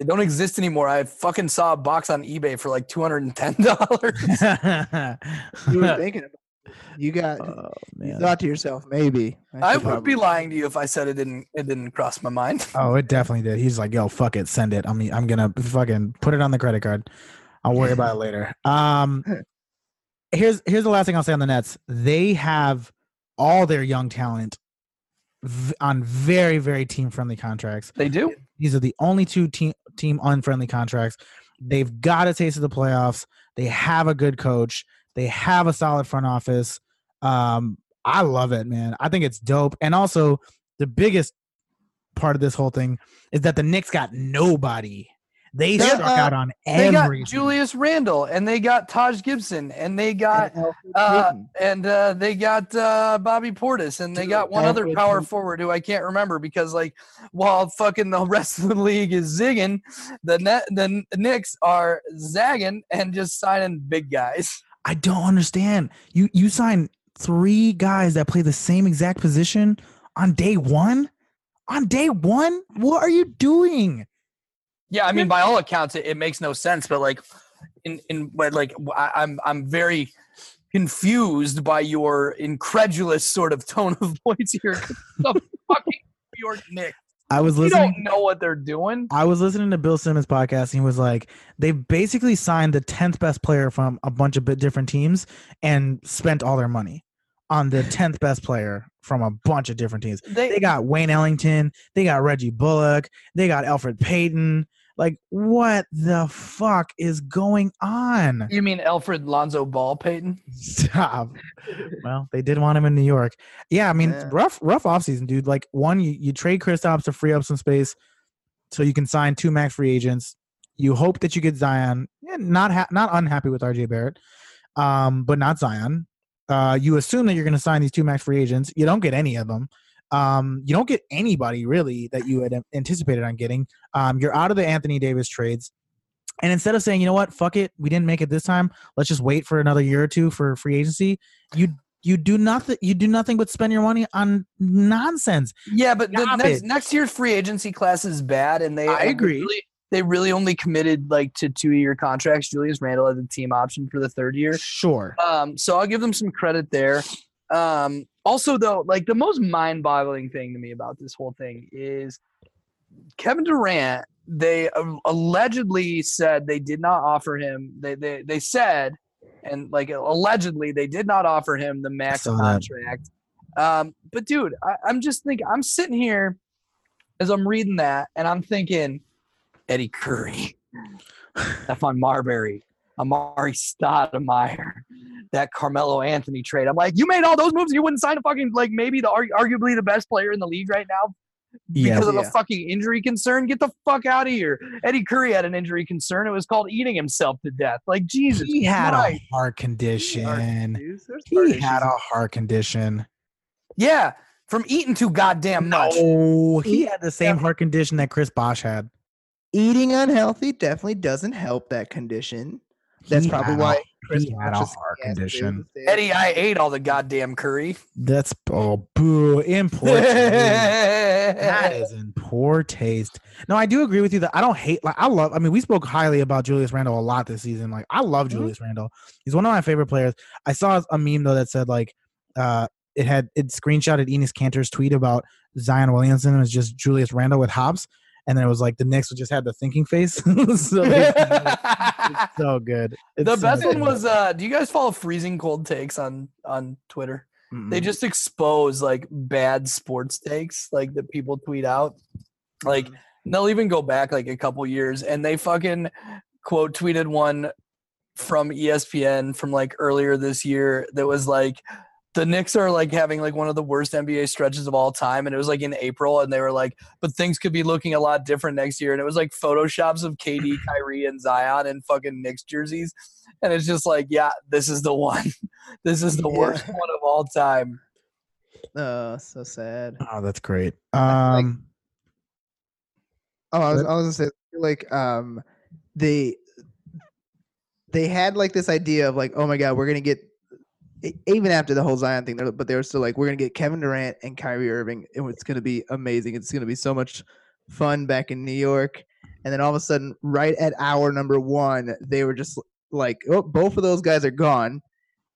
They don't exist anymore. I fucking saw a box on eBay for like two hundred and ten dollars. you were thinking about it. You got oh you thought to yourself, maybe. I should would probably- be lying to you if I said it didn't. It didn't cross my mind. Oh, it definitely did. He's like, "Yo, fuck it, send it. I mean, I'm gonna fucking put it on the credit card. I'll worry about it later." Um, here's here's the last thing I'll say on the Nets. They have all their young talent v- on very very team friendly contracts. They do. These are the only two team team unfriendly contracts. They've got a taste of the playoffs. They have a good coach. They have a solid front office. Um, I love it, man. I think it's dope. And also, the biggest part of this whole thing is that the Knicks got nobody. They They- struck uh, out on every. They got. Julius Randle and they got Taj Gibson and they got And uh, and uh, they got uh, Bobby Portis, and they Dude, got one other power the- forward who I can't remember because, like, while fucking the rest of the league is zigging, the net the Knicks are zagging and just signing big guys. I don't understand. You you sign three guys that play the same exact position on day one. On day one, what are you doing? Yeah, I mean, by all accounts, it, it makes no sense. But like, in in like, I'm I'm very confused by your incredulous sort of tone of voice here. the fucking New York Knicks, I was you listening. don't know what they're doing. I was listening to Bill Simmons podcast and he was like, they basically signed the 10th best player from a bunch of different teams and spent all their money on the 10th best player from a bunch of different teams. They got Wayne Ellington, they got Reggie Bullock, they got Elfrid Payton. Like, what the fuck is going on? You mean Alfred Lonzo Ball, Peyton? Stop. well, they did want him in New York. Yeah, I mean, Yeah. rough, rough offseason, dude. Like, one, you, you trade Kristaps to free up some space so you can sign two max free agents. You hope that you get Zion. Yeah, not ha- not unhappy with RJ Barrett, um, but not Zion. Uh, you assume that you're going to sign these two max free agents. You don't get any of them. Um, you don't get anybody really that you had anticipated on getting. Um, you're out of the Anthony Davis trades. And instead of saying, you know what, fuck it, we didn't make it this time. Let's just wait for another year or two for free agency. You you do nothing. You do nothing but spend your money on nonsense. Yeah, but the next it. next year's free agency class is bad, and they I agree. Really, they really only committed like to two year contracts. Julius Randle had the team option for the third year. Sure. Um, so I'll give them some credit there. Um, also, though, like the most mind boggling thing to me about this whole thing is Kevin Durant. They uh, allegedly said they did not offer him. They they they said, and like allegedly they did not offer him the max contract. Um, but dude, I, I'm just thinking. I'm sitting here as I'm reading that, and I'm thinking Eddie Curry, Stephon Marbury, Amar'e Stoudemire, that Carmelo Anthony trade. I'm like, you made all those moves. You wouldn't sign a fucking like maybe the arguably the best player in the league right now Yeah. because of Yeah. a fucking injury concern. Get the fuck out of here. Eddie Curry had an injury concern. It was called eating himself to death. Like Jesus, He had Christ. a heart condition. Dudes, heart He issues. had a heart condition. yeah, from eating too goddamn much. No, he He- had the same heart condition that Chris Bosh had. Eating unhealthy definitely doesn't help that condition. That's He probably why Chris he had a heart he has to do condition. Eddie, I ate all the goddamn curry. That's oh boo in poor taste. that is in poor taste. No, I do agree with you that I don't hate like I love I mean we spoke highly about Julius Randle a lot this season. Like I love Mhm. Julius Randle. He's one of my favorite players. I saw a meme though that said like uh it had it screenshotted Enes Kanter's tweet about Zion Williamson and it was just Julius Randle with hops and then it was like the Knicks would just had the thinking face. so, it's so good. It's the so best one was uh do you guys follow freezing cold takes on on Twitter? Mm-mm. They just expose like bad sports takes like that people tweet out. Like they'll even go back like a couple years and they fucking quote tweeted one from ESPN from like earlier this year that was like the Knicks are like having like one of the worst NBA stretches of all time and it was like in April and they were like but things could be looking a lot different next year and it was like photoshops of KD, Kyrie and Zion in fucking Knicks jerseys and it's just like yeah this is the one this is the Yeah. worst one of all time Oh, so sad. Oh, that's great. like- Um Oh, I was, I was gonna say like um they they had like this idea of like, oh my god, we're gonna get even after the whole Zion thing, but they were still like, we're gonna get Kevin Durant and Kyrie Irving, and it's gonna be amazing. It's gonna be so much fun back in New York. And then all of a sudden, right at hour number one, they were just like, oh, both of those guys are gone.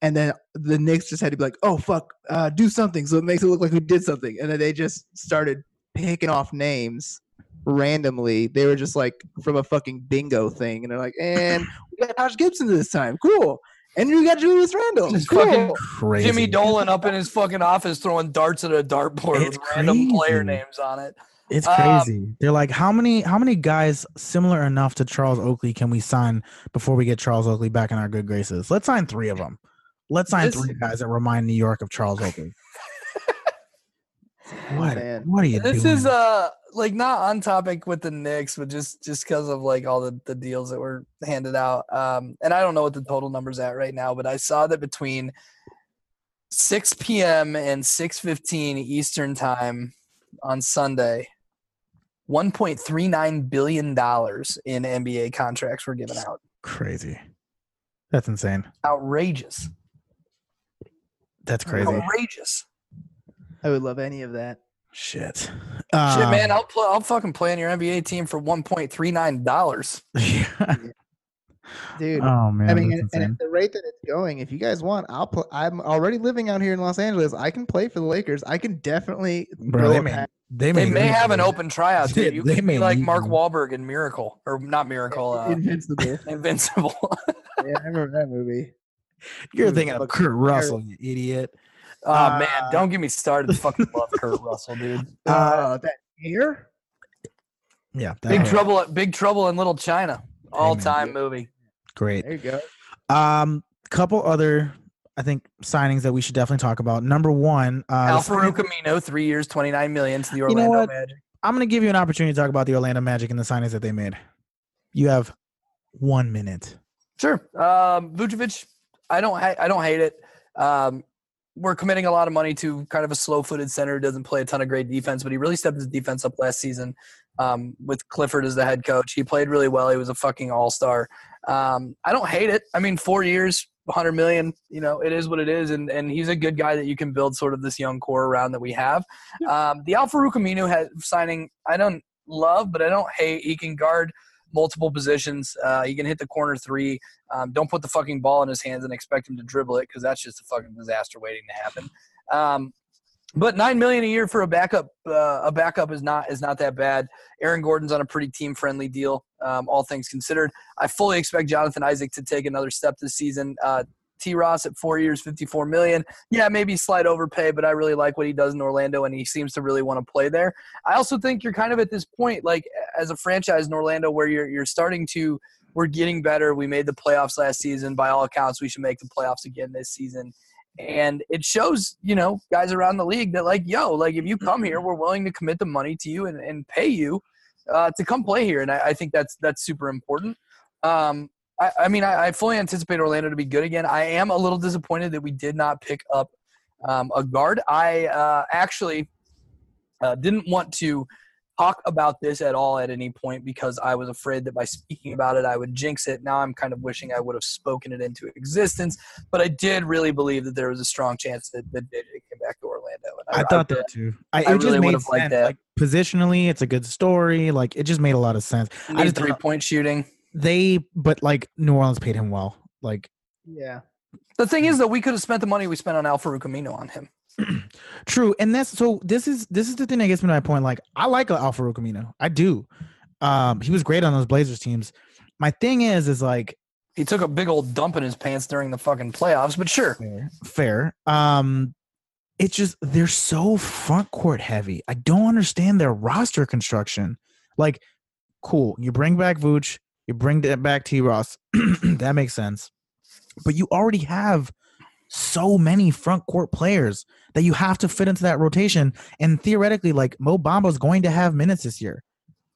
And then the Knicks just had to be like, oh fuck, uh, do something so it makes it look like we did something. And then they just started picking off names randomly. They were just like from a fucking bingo thing, and they're like, and we got Josh Gibson this time, cool. And you got Julius Randle, Just cool. fucking crazy. Jimmy Dolan up in his fucking office throwing darts at a dartboard It's with random player names on it. It's Um, crazy. They're like, how many how many guys similar enough to Charles Oakley can we sign before we get Charles Oakley back in our good graces? Let's sign three of them. Let's sign This- three guys that remind New York of Charles Oakley. What? man. What are you This doing? is uh like not on topic with the Knicks, but just just because of like all the, the deals that were handed out. Um, and I don't know what the total number's at right now, but I saw that between 6 p.m. and 6:15 Eastern time on Sunday, 1.39 billion dollars in NBA contracts were given out. crazy. That's insane. Outrageous. That's crazy. Outrageous. I would love any of that. Shit. Shit, Um, man, I'll play. I'll fucking play on your NBA team for 1.39 dollars. yeah. Dude, Oh man. I mean, and, and at the rate that it's going, if you guys want, I'll play. I'm already living out here in Los Angeles. I can play for the Lakers. I can definitely. Bro, throw they may, they may, They may have an open tryout. They- Dude. You they could may be like Mark you. Wahlberg in Miracle, or not Miracle, uh, Invincible. Invincible. yeah, I remember that movie. You're thinking of Kurt Russell, you idiot. Oh Uh, man, don't get me started. Fucking love Kurt Russell, dude. Uh, Uh, that hair. Yeah. that Big was Trouble, Big Trouble in Little China, all Amen. time movie. Great. There you go. Um, couple other, I think, signings that we should definitely talk about. Number one, uh, Al the signing- Farouk Aminu, three years, twenty nine million to the know Orlando what? Magic. I'm going to give you an opportunity to talk about the Orlando Magic and the signings that they made. You have one minute. Sure. Um, Vucevic, I don't, ha- I don't hate it. Um, we're committing a lot of money to kind of a slow-footed center who doesn't play a ton of great defense, but he really stepped his defense up last season um, with Clifford as the head coach. He played really well. He was a fucking all-star. Um, I don't hate it. I mean, four years, 100 million. You know, it is what it is, and and he's a good guy that you can build sort of this young core around that we have. Um, the Al Farouk Aminu has signing. I don't love, but I don't hate. He can guard multiple positions. Uh, he can hit the corner three. Um, don't put the fucking ball in his hands and expect him to dribble it because that's just a fucking disaster waiting to happen. Um, but nine million a year for a backup, uh, a backup is not is not that bad. Aaron Gordon's on a pretty team friendly deal, um, all things considered. I fully expect Jonathan Isaac to take another step this season. Uh, T. Ross at four years, fifty-four million. Yeah, maybe slight overpay, but I really like what he does in Orlando, and he seems to really want to play there. I also think you're kind of at this point, like as a franchise in Orlando, where you're you're starting to we're getting better. We made the playoffs last season. By all accounts, we should make the playoffs again this season. and it shows you know guys around the league that like yo like if you come here we're willing to commit the money to you and, and pay you uh, to come play here and I, I think that's that's super important um, I, I mean I, I fully anticipate orlando to be good again i am a little disappointed that we did not pick up um, a guard i uh, actually uh, didn't want to talk about this at all at any point because I was afraid that by speaking about it, I would jinx it. Now I'm kind of wishing I would have spoken it into existence. But I did really believe that there was a strong chance that, that JJ came back to Orlando. I, thought that too. I, I just really made would've liked that. Like positionally, it's a good story. Like it just made a lot of sense. I just three point shooting. They, but like New Orleans paid him well. Like Yeah. The thing is that we could have spent the money we spent on Al Farouk Aminu on him. True, and that's so. This is this is the thing that gets me to my point. Like, I like Al Farouk Aminu. I do. Um, he was great on those Blazers teams. My thing is, is like He took a big old dump in his pants during the fucking playoffs, but sure. fair, fair. Um, it's just they're so front court heavy. I don't understand their roster construction. Like, cool, you bring back Vooch, you bring that back T Ross. that makes sense. But you already have so many front court players that you have to fit into that rotation. And theoretically, like Mo Bamba's going to have minutes this year.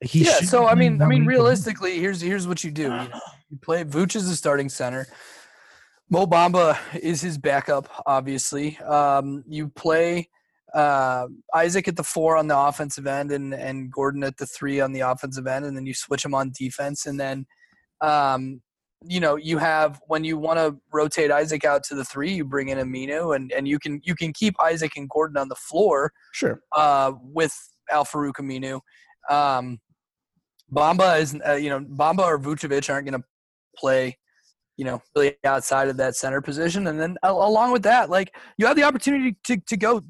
He yeah, so I mean, I mean, realistically, here's here's what you do. You, know, you play Vooch as the starting center. Mo Bamba is his backup, obviously. Um, you play uh, Isaac at the four on the offensive end, and and Gordon at the three on the offensive end, and then you switch them on defense, and then. Um, you know, you have when you want to rotate Isaac out to the three, you bring in Aminu, and, and you can you can keep Isaac and Gordon on the floor, Sure. uh, with Al Farouk Aminu. Um, Bamba is, uh, you know, Bamba or Vucevic aren't going to play, you know, really outside of that center position. And then al- along with that, like you have the opportunity to, to go.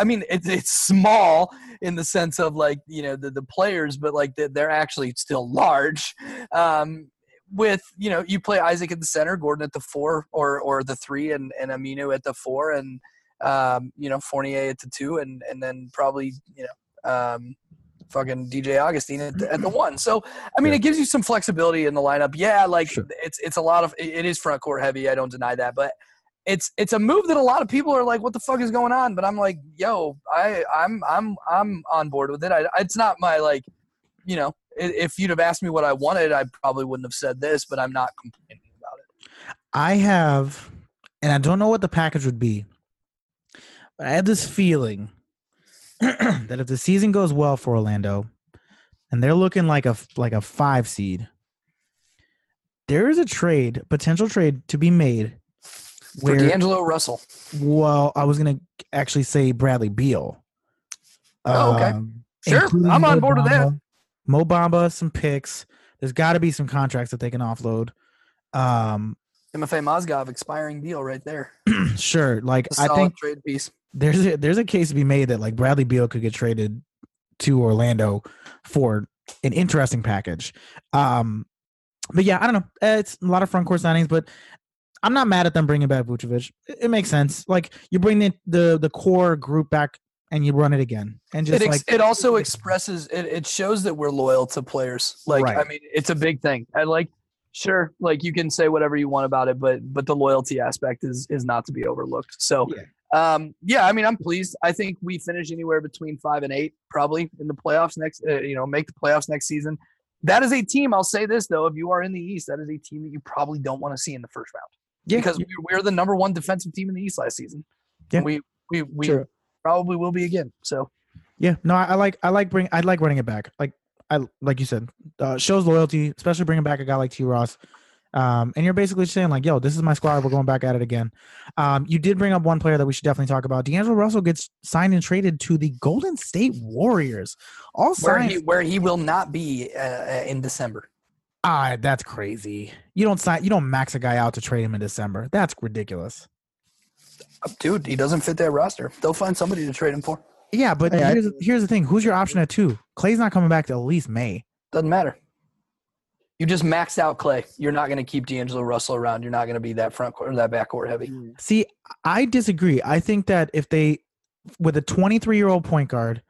I mean, it's it's small in the sense of like you know the the players, but like they're, they're actually still large. Um, with you know, you play Isaac at the center, Gordon at the four, or or the three, and and Aminu at the four, and um, you know Fournier at the two, and and then probably you know um, fucking DJ Augustin at the, at the one. So I mean, Yeah. it gives you some flexibility in the lineup. Yeah, like Sure. it's it's a lot of it it is front court heavy. I don't deny that, but it's it's a move that a lot of people are like, "What the fuck is going on?" But I'm like, "Yo, I I'm I'm I'm on board with it. I, it's not my like, you know, if you'd have asked me what I wanted, I probably wouldn't have said this, but I'm not complaining about it. I have, and I don't know what the package would be, but I have this feeling that if the season goes well for Orlando, and they're looking like a like a five seed, there is a trade, potential trade to be made. For Where, D'Angelo Russell, well, I was gonna actually say Bradley Beal. Oh, okay. Um, Sure, I'm on Mo board with that. Bamba- Mo Bamba, some picks. There's got to be some contracts that they can offload. Um, Timofey Mozgov expiring deal right there. sure. Like A I think trade piece. there's a, there's a case to be made that like Bradley Beal could get traded to Orlando for an interesting package. Um, but yeah, I don't know. Uh, It's a lot of front court signings, but I'm not mad at them bringing back Vucevic. It, it makes sense. Like you bring the, the the core group back and you run it again, and just It, ex- like it also expresses it, it shows that we're loyal to players. Like I mean, it's a big thing. And like sure, like you can say whatever you want about it, but but the loyalty aspect is is not to be overlooked. So um yeah, I mean I'm pleased. I think we finish anywhere between 5 and 8 probably in the playoffs next uh, you know, make the playoffs next season. That is a team, I'll say this though, if you are in the East, that is a team that you probably don't want to see in the first round. Yeah, because we we're the number one defensive team in the East last season. Yeah. We we we True. probably will be again. So Yeah, no, I, I like I like bring I like running it back. Like I like you said, uh, shows loyalty, especially bringing back a guy like T. Ross. Um, and you're basically saying like, "Yo, this is my squad. We're going back at it again." Um, you did bring up one player that we should definitely talk about. D'Angelo Russell gets signed and traded to the Golden State Warriors. All where signs. he where he will not be uh, in December. Ah, that's crazy. You don't sign. You don't max a guy out to trade him in December. That's ridiculous. Dude, he doesn't fit that roster. They'll find somebody to trade him for. Yeah, but Hey, I- here's here's the thing. Who's your option at two? Clay's not coming back to at least May. Doesn't matter. You just maxed out Clay. You're not going to keep D'Angelo Russell around. You're not going to be that front court or that back court heavy. See, I disagree. I think that if they, with a 23 year old point guard,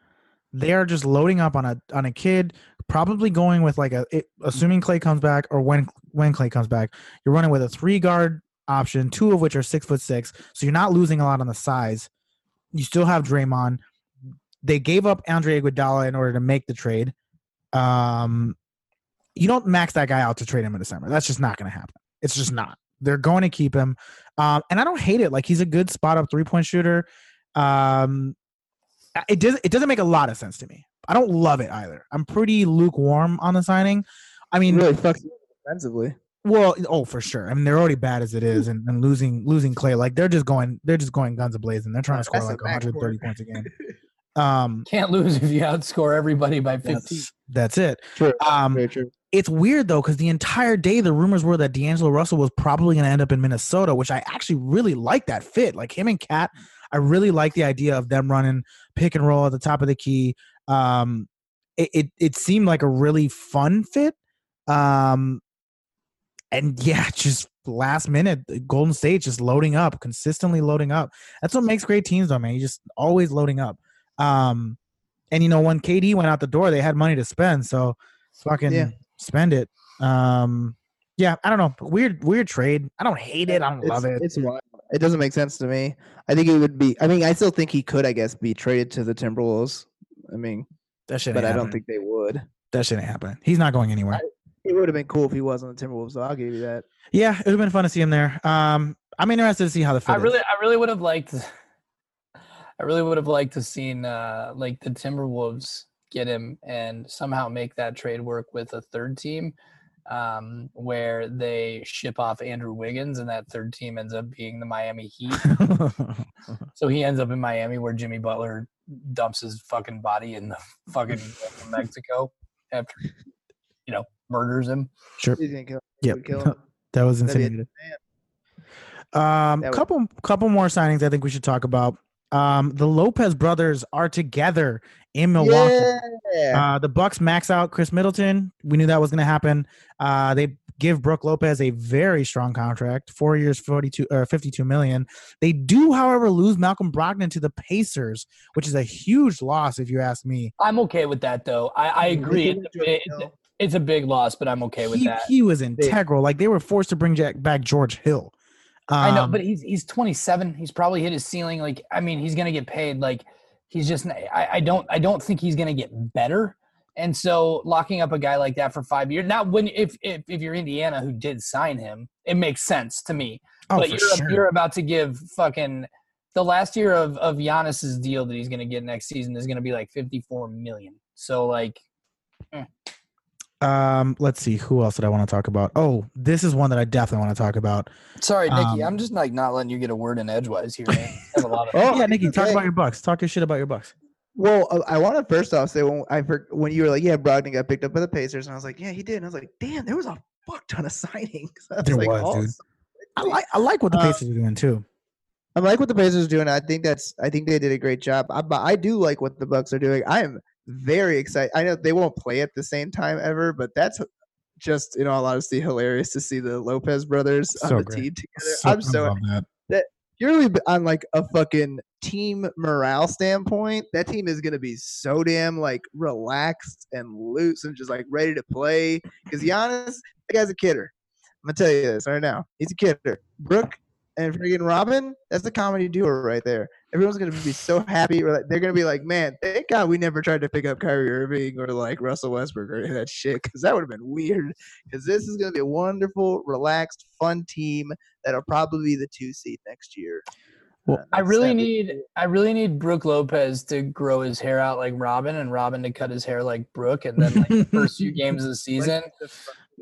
they are just loading up on a on a kid, probably going with like a, it, assuming Clay comes back or when when Clay comes back, you're running with a three guard option, two of which are six foot six. So you're not losing a lot on the size. You still have Draymond. They gave up Andre Iguodala in order to make the trade. Um, you don't max that guy out to trade him in December. That's just not going to happen. It's just not. They're going to keep him, um, and I don't hate it. Like he's a good spot up three point shooter. Um, it doesn't. It doesn't make a lot of sense to me. I don't love it either. I'm pretty lukewarm on the signing. I mean, really fucks defensively. well, oh for sure. I mean, they're already bad as it is, and, and losing losing Clay, like they're just going, they're just going guns a blazing. They're trying to score That's a like backcourt. 130 points a game. Um, Can't lose if you outscore everybody by 15. that's that's it. True. Um, Very true. it's weird though because the entire day the rumors were that D'Angelo Russell was probably going to end up in Minnesota, which I actually really like that fit. Like him and KAT, I really like the idea of them running pick and roll at the top of the key. Um, it it, it seemed like a really fun fit. Um, and yeah, just last minute, Golden State just loading up, consistently loading up. That's what makes great teams, though, man. You just always loading up. Um, and you know when KD went out the door, they had money to spend, so fucking Yeah. spend it. Um, yeah, I don't know. Weird, weird trade. I don't hate it. I don't love it. It's wild. It doesn't make sense to me. I think it would be. I mean, I still think he could. I guess be traded to the Timberwolves. I mean, That shit. but ain't I don't think they would. that shouldn't happen. He's not going anywhere. It would have been cool if he was on the Timberwolves. So I'll give you that. Yeah, it would have been fun to see him there. Um, I'm interested to see how the fit I is. really, I really would have liked. I really would have liked to seen uh, like the Timberwolves get him and somehow make that trade work with a third team, um, where they ship off Andrew Wiggins and that third team ends up being the Miami Heat. so he ends up in Miami where Jimmy Butler dumps his fucking body in the fucking Mexico after you know murders him. sure. He's gonna kill. Him. Yep. Would kill him. That was That'd a. Um, That would- couple couple more signings I think we should talk about. Um, the Lopez brothers are together in Milwaukee. Yeah. Uh, the Bucks max out Khris Middleton. We knew that was going to happen. Uh, they give Brook Lopez a very strong contract, four years, forty-two or fifty-two million. They do, however, lose Malcolm Brogdon to the Pacers, which is a huge loss if you ask me. I'm okay with that though. I, I agree. It's, him George it- it's a big loss, but I'm okay with he, that. he was integral. Like they were forced to bring Jack back George Hill. I know, Um, but he's he's 27. He's probably hit his ceiling. Like, I mean, he's gonna get paid. Like, he's just. I, I don't. I don't think he's gonna get better. And so, locking up a guy like that for five years. Now, when if if, if you're Indiana, who did sign him, it makes sense to me. oh, but you're sure. you're about to give fucking the last year of of Giannis's deal that he's gonna get next season is gonna be like 54 million. So like, mm. Um, let's see. Who else did I want to talk about? Oh, this is one that I definitely want to talk about. Sorry, Nikki. Um, I'm just like not letting you get a word in edgewise here, man. A lot of. Oh, yeah, Nikki, talk okay. about your bucks. Talk your shit about your bucks. Well, uh, I want to first off say when I for, when you were like, yeah, Brogdon got picked up by the Pacers, and I was like, yeah, he did. And I was like, damn, there was a fuck ton of signings. I There like, was, oh, dude. I like I like what the Uh, Pacers are doing too. I like what the Pacers are doing. I think that's I think they did a great job. I, but I do like what the Bucks are doing. I am very excited. I know they won't play at the same time ever, but that's just in all honesty hilarious to see the Lopez brothers on the great. team together. I'm so love that. purely on like a fucking team morale standpoint, that team is gonna be so damn like relaxed and loose and just like ready to play. Because Giannis, that guy's a kidder. I'm gonna tell you this right now. He's a kidder. Brook and freaking Robin, that's a comedy duo right there. Everyone's gonna be so happy. or, like, They're gonna be like, man, thank God we never tried to pick up Kyrie Irving or like Russell Westbrook or any of that shit, because that would have been weird. Because this is gonna be a wonderful, relaxed, fun team that'll probably be the two seed next year. Well, Uh, I really sadly need true. I really need Brook Lopez to grow his hair out like Robin and Robin to cut his hair like Brook and then like the first few games of the season Like the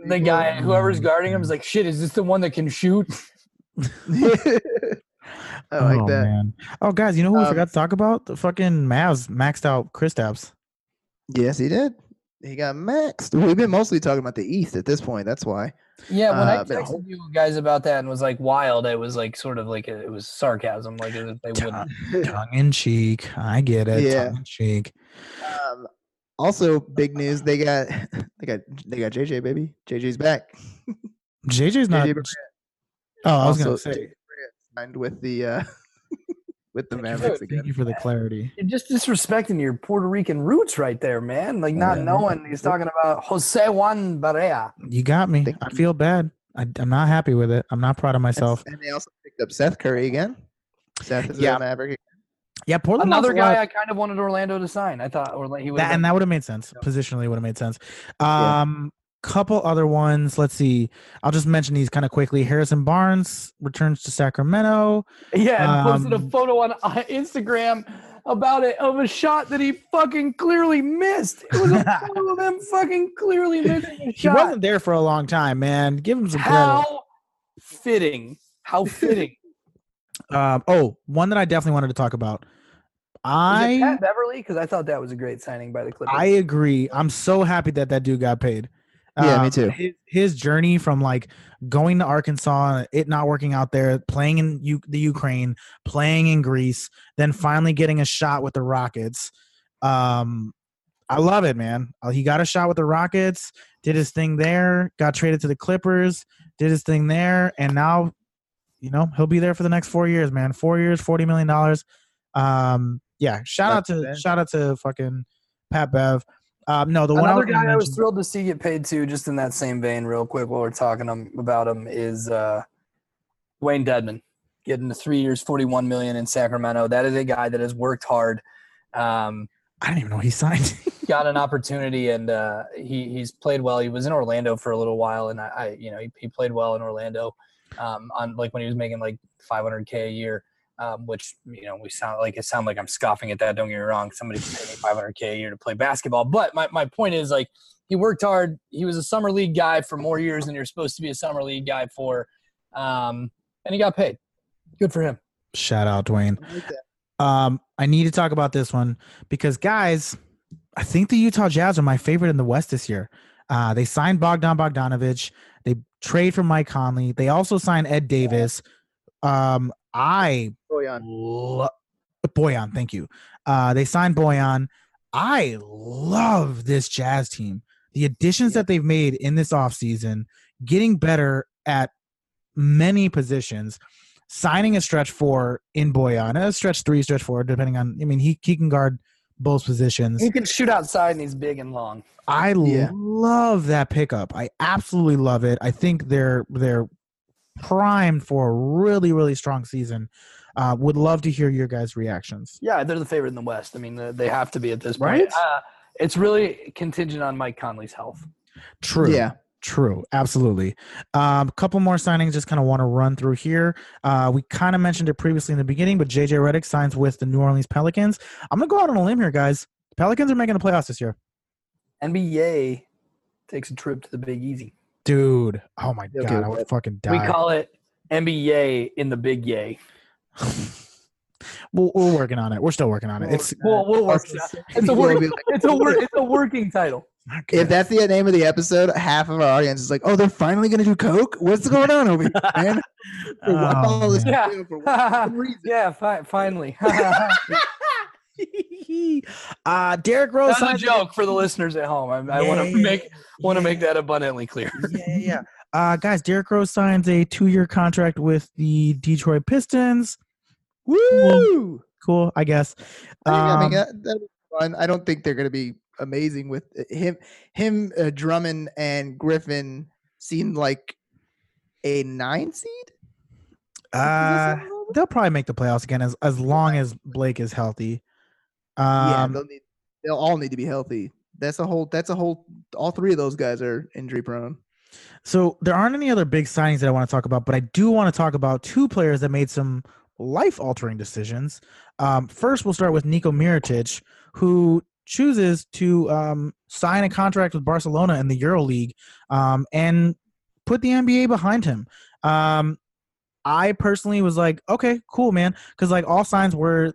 the guy whoever's guarding him is like shit is this the one that can shoot I like oh, that. Man. Oh, guys, you know who we Um, forgot to talk about? The fucking Mavs maxed out Kristaps. Yes, he did. He got maxed. We've been mostly talking about the East at this point. That's why. yeah when Uh, I but texted ho- you guys about that and was like wild it was like sort of like a, it was sarcasm like as if they wouldn't Tongue in cheek. I get it. Yeah. Tongue in cheek. Um, also, big news. They got they got they got JJ baby. JJ's back. JJ's not. JJ Barea Oh, I was also- gonna say. JJ signed with the uh with the Thank you Mavericks Thank again. you for the clarity. You're just disrespecting your Puerto Rican roots right there, man. Like not Yeah. knowing he's talking about Jose Juan Barea. You got me. Thank I you. feel bad. I, I'm not happy with it. I'm not proud of myself. And they also picked up Seth Curry again. Seth is Yeah. a Maverick. Yeah, Portland. Another lost a lot- guy I kind of wanted Orlando to sign. I thought, or like he would. that, and that would have made sense. Positionally would have made sense. Yeah. Um, couple other ones. Let's see. I'll just mention these kind of quickly. Harrison Barnes returns to Sacramento. yeah, and posted um, a photo on uh, Instagram about it of a shot that he fucking clearly missed. It was a photo of him fucking clearly missing a shot. He wasn't there for a long time, man. Give him some credit. How fitting? How fitting? Um, oh, one that I definitely wanted to talk about. I Beverley? Because I thought that was a great signing by the Clippers. I agree. I'm so happy that that dude got paid. Yeah, me Um, too. His, his journey from like going to Arkansas, it not working out there, playing in U- the Ukraine, playing in Greece, then finally getting a shot with the Rockets. Um, I love it, man. Uh, He got a shot with the Rockets, did his thing there, got traded to the Clippers, did his thing there, and now, you know, he'll be there for the next four years, man. Four years, forty million dollars. Um, yeah. Shout out to bad. shout out to fucking Pat Bev. Um, no, the one I Another was guy I was thrilled to see get paid too, just in that same vein, real quick, while we're talking um, about him, is uh, Wayne Dedmon getting the three years, forty-one million in Sacramento. That is a guy that has worked hard, um, I didn't even know he signed. got an opportunity, and uh, he he's played well. He was in Orlando for a little while, and I, I you know, he, he played well in Orlando, um, on like when he was making like five hundred k a year. Um, which you know we sound like it sound like I'm scoffing at that. Don't get me wrong. Somebody can pay me 500k a year to play basketball, but my, my point is like he worked hard. He was a summer league guy for more years than you're supposed to be a summer league guy for, um, and he got paid. Good for him. Shout out Dwayne. I. Um, I need to talk about this one because guys, I think the Utah Jazz are my favorite in the West this year. Uh, they signed Bogdan Bogdanovich. They trade for Mike Conley. They also signed Ed Davis. Um, I Bojan. lo- Bojan, thank you. Uh, they signed Bojan. I love this Jazz team. The additions Yeah. that they've made in this offseason, getting better at many positions, signing a stretch four in Bojan, a stretch three, stretch four, depending on. I mean, he he can guard both positions. He can shoot outside and he's big and long. I Yeah. love that pickup. I absolutely love it. I think they're they're primed for a really really strong season. Uh, would love to hear your guys' reactions. Yeah, they're the favorite in the West. I mean, they have to be at this point. Right? Uh, it's really contingent on Mike Conley's health. True. Yeah. True, absolutely. A um, couple more signings, just kind of want to run through here. Uh, we kind of mentioned it previously in the beginning, but JJ Redick signs with the New Orleans Pelicans. I'm gonna go out on a limb here, guys. Pelicans are making the playoffs this year, NBA takes a trip to the Big Easy. Dude. Oh my Yeah, god, I would fucking die. We call it NBA in the Big Yay. we're, we're working on it. We're still working on it. It's We'll, we'll work. Also, it out. some It's a work. will be like, It's a work. It's a working title. If that's the name of the episode, half of our audience is like, "Oh, they're finally gonna do coke. What's going on over here, man?" Oh, all man. video for what reason? yeah, fi- finally. Uh, Derrick Rose. That's a joke for the listeners at home. I, I want Yeah, to make want to yeah. make that abundantly clear. yeah, yeah, yeah. Uh, guys, Derrick Rose signs a two-year contract with the Detroit Pistons. Woo! Cool, I guess. I I mean, Um, that, fun. I don't think they're going to be amazing with uh, him. Him, uh, Drummond, and Griffin seem like a nine seed. uh, they'll probably make the playoffs again as as long as Blake is healthy. Yeah, Um, they'll need. They'll all need to be healthy. That's a whole. That's a whole. All three of those guys are injury prone. So there aren't any other big signings that I want to talk about, but I do want to talk about two players that made some life-altering decisions. Um, first, we'll start with Nico Mirotic, who chooses to um, sign a contract with Barcelona in the EuroLeague um, and put the NBA behind him. Um, I personally was like, okay, cool, man, because like all signs were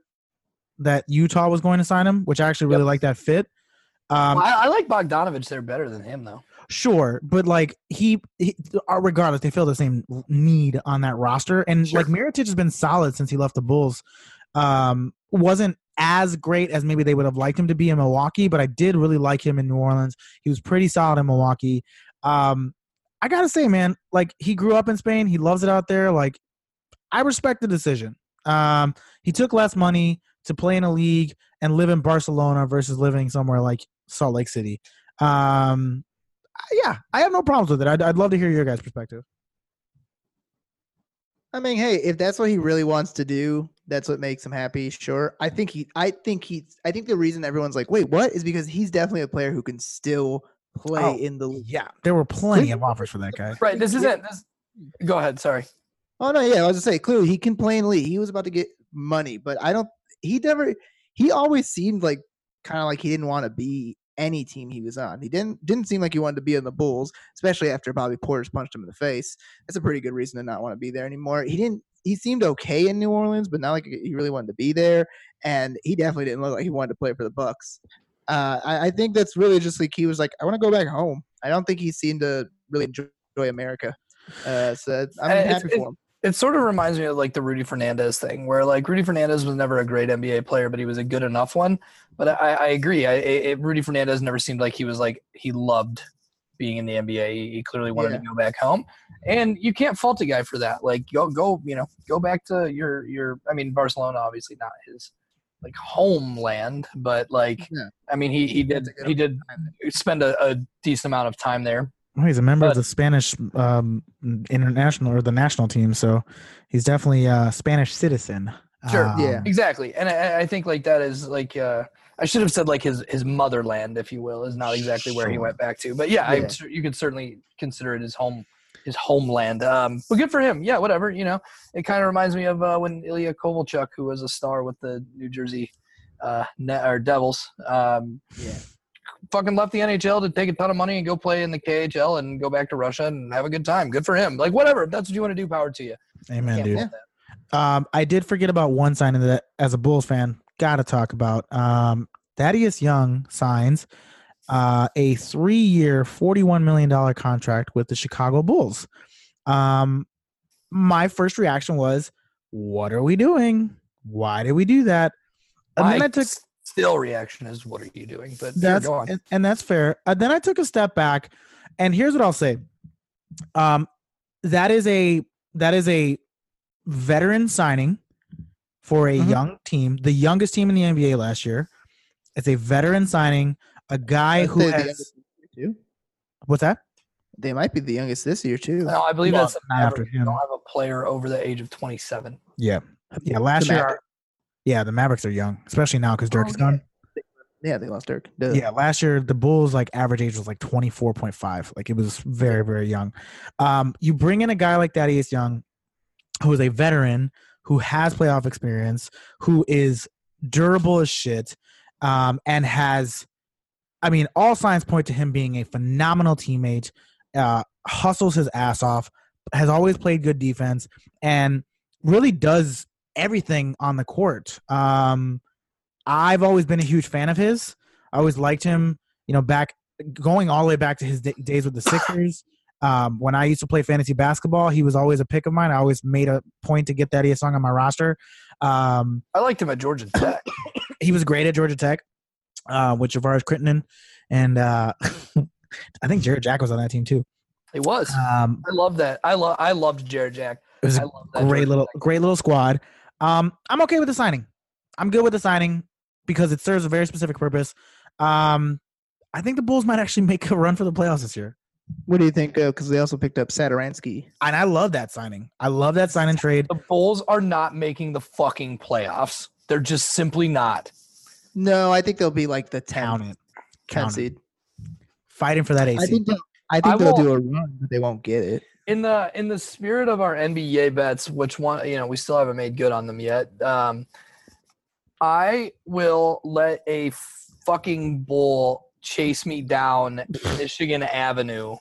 that Utah was going to sign him, which I actually really Yep. like that fit. Um, Well, I, I like Bogdanovich there better than him though. Sure, but like he, he uh, regardless, they feel the same need on that roster, and Sure. like Mirotic has been solid since he left the Bulls. Um, wasn't as great as maybe they would have liked him to be in Milwaukee, but I did really like him in New Orleans. He was pretty solid in Milwaukee. Um, I gotta say, man, like he grew up in Spain, he loves it out there. Like, I respect the decision. Um, he took less money to play in a league and live in Barcelona versus living somewhere like Salt Lake City. Um, yeah, I have no problems with it. I'd, I'd love to hear your guys' perspective. I mean, hey, if that's what he really wants to do, that's what makes him happy. Sure. I think he. I think he. I think the reason everyone's like, wait, what? Is because he's definitely a player who can still play Oh, in the. league. Yeah, there were plenty of offers for that guy. Right. This isn't. This, go ahead. Sorry. Oh no, yeah. I was just say clearly he can play in the league. He was about to get money, but I don't. He never. He always seemed like kind of like he didn't want to be any team he was on. He didn't didn't seem like he wanted to be in the Bulls, especially after Bobby Portis punched him in the face. That's a pretty good reason to not want to be there anymore. He didn't. He seemed okay in New Orleans, but not like he really wanted to be there. And he definitely didn't look like he wanted to play for the Bucks. Uh, I, I think that's really just like he was like, I want to go back home. I don't think he seemed to really enjoy America. Uh, so I'm it's- happy for him. It sort of reminds me of like the Rudy Fernandez thing, where like Rudy Fernandez was never a great NBA player, but he was a good enough one. But I, I agree. I, I, Rudy Fernandez never seemed like he was like he loved being in the NBA. He, clearly wanted Yeah. to go back home, and you can't fault a guy for that. Like go go, you know, go back to your your. I mean, Barcelona obviously not his like homeland, but like Yeah. I mean, he he did That's a good he did spend a, a decent amount of time there. Well, he's a member of the Spanish um, international or the national team, so he's definitely a Spanish citizen. Sure, Um, yeah. Exactly, and I, I think like that is like uh, I should have said like his his motherland, if you will, is not exactly where he went back to. But yeah, Yeah. I you could certainly consider it his home his homeland. Um, but good for him. Yeah, whatever. You know, it kind of reminds me of uh, when Ilya Kovalchuk, who was a star with the New Jersey uh, Net or Devils, um, Yeah. Fucking left the NHL to take a ton of money and go play in the KHL and go back to Russia and have a good time. Good for him. Like whatever, if that's what you want to do. Power to you. Amen, dude. Um, I did forget about one signing that, as a Bulls fan, got to talk about. Um, Thaddeus Young signs uh, a three-year, forty-one million dollar contract with the Chicago Bulls. Um, my first reaction was, "What are we doing? Why did we do that?" And then I took still reaction is, "What are you doing?" But that's go on. and, and that's fair. Uh, then I took a step back, and here's what I'll say. Um, that is a that is a veteran signing for a Mhm. young team, the youngest team in the NBA last year. It's a veteran signing, a guy I'd who has too. what's that? They might be the youngest this year too. No, I believe Well, that's a not after Maverick. They him. don't have a player over the age of 27. Yeah, yeah. Last year, Mavericks. Yeah, the Mavericks are young, especially now because Dirk Oh, is yeah. gone. Yeah, they lost Dirk. Duh. Yeah, last year the Bulls like average age was like 24.5. Like it was very, very young. Um, you bring in a guy like Thaddeus Young, who is a veteran, who has playoff experience, who is durable as shit, um, and has I mean, all signs point to him being a phenomenal teammate, uh, hustles his ass off, has always played good defense, and really does everything on the court. Um, I've always been a huge fan of his. I always liked him, you know, back going all the way back to his d- days with the Sixers. Um, when I used to play fantasy basketball, he was always a pick of mine. I always made a point to get that song on my roster. Um, I liked him at Georgia Tech. he was great at Georgia Tech uh, with Javaris Crittenton, and uh, I think Jarrett Jack was on that team too. He was. Um, I love that. I love. I loved Jarrett Jack. it was a great Georgia little, Tech. great little squad. Um, I'm okay with the signing. I'm good with the signing because it serves a very specific purpose. Um, I think the Bulls might actually make a run for the playoffs this year. What do you think? Because they also picked up Satoransky. And I love that signing. I love that sign and trade. The Bulls are not making the fucking playoffs. They're just simply not. No, I think they'll be like the 10th, Count it. Count seed. Fighting for that AC. I think they'll, I think I they'll do a run, but they won't get it. In the in the spirit of our NBA bets, which one you know we still haven't made good on them yet. Um, I will let a fucking bull chase me down Michigan Avenue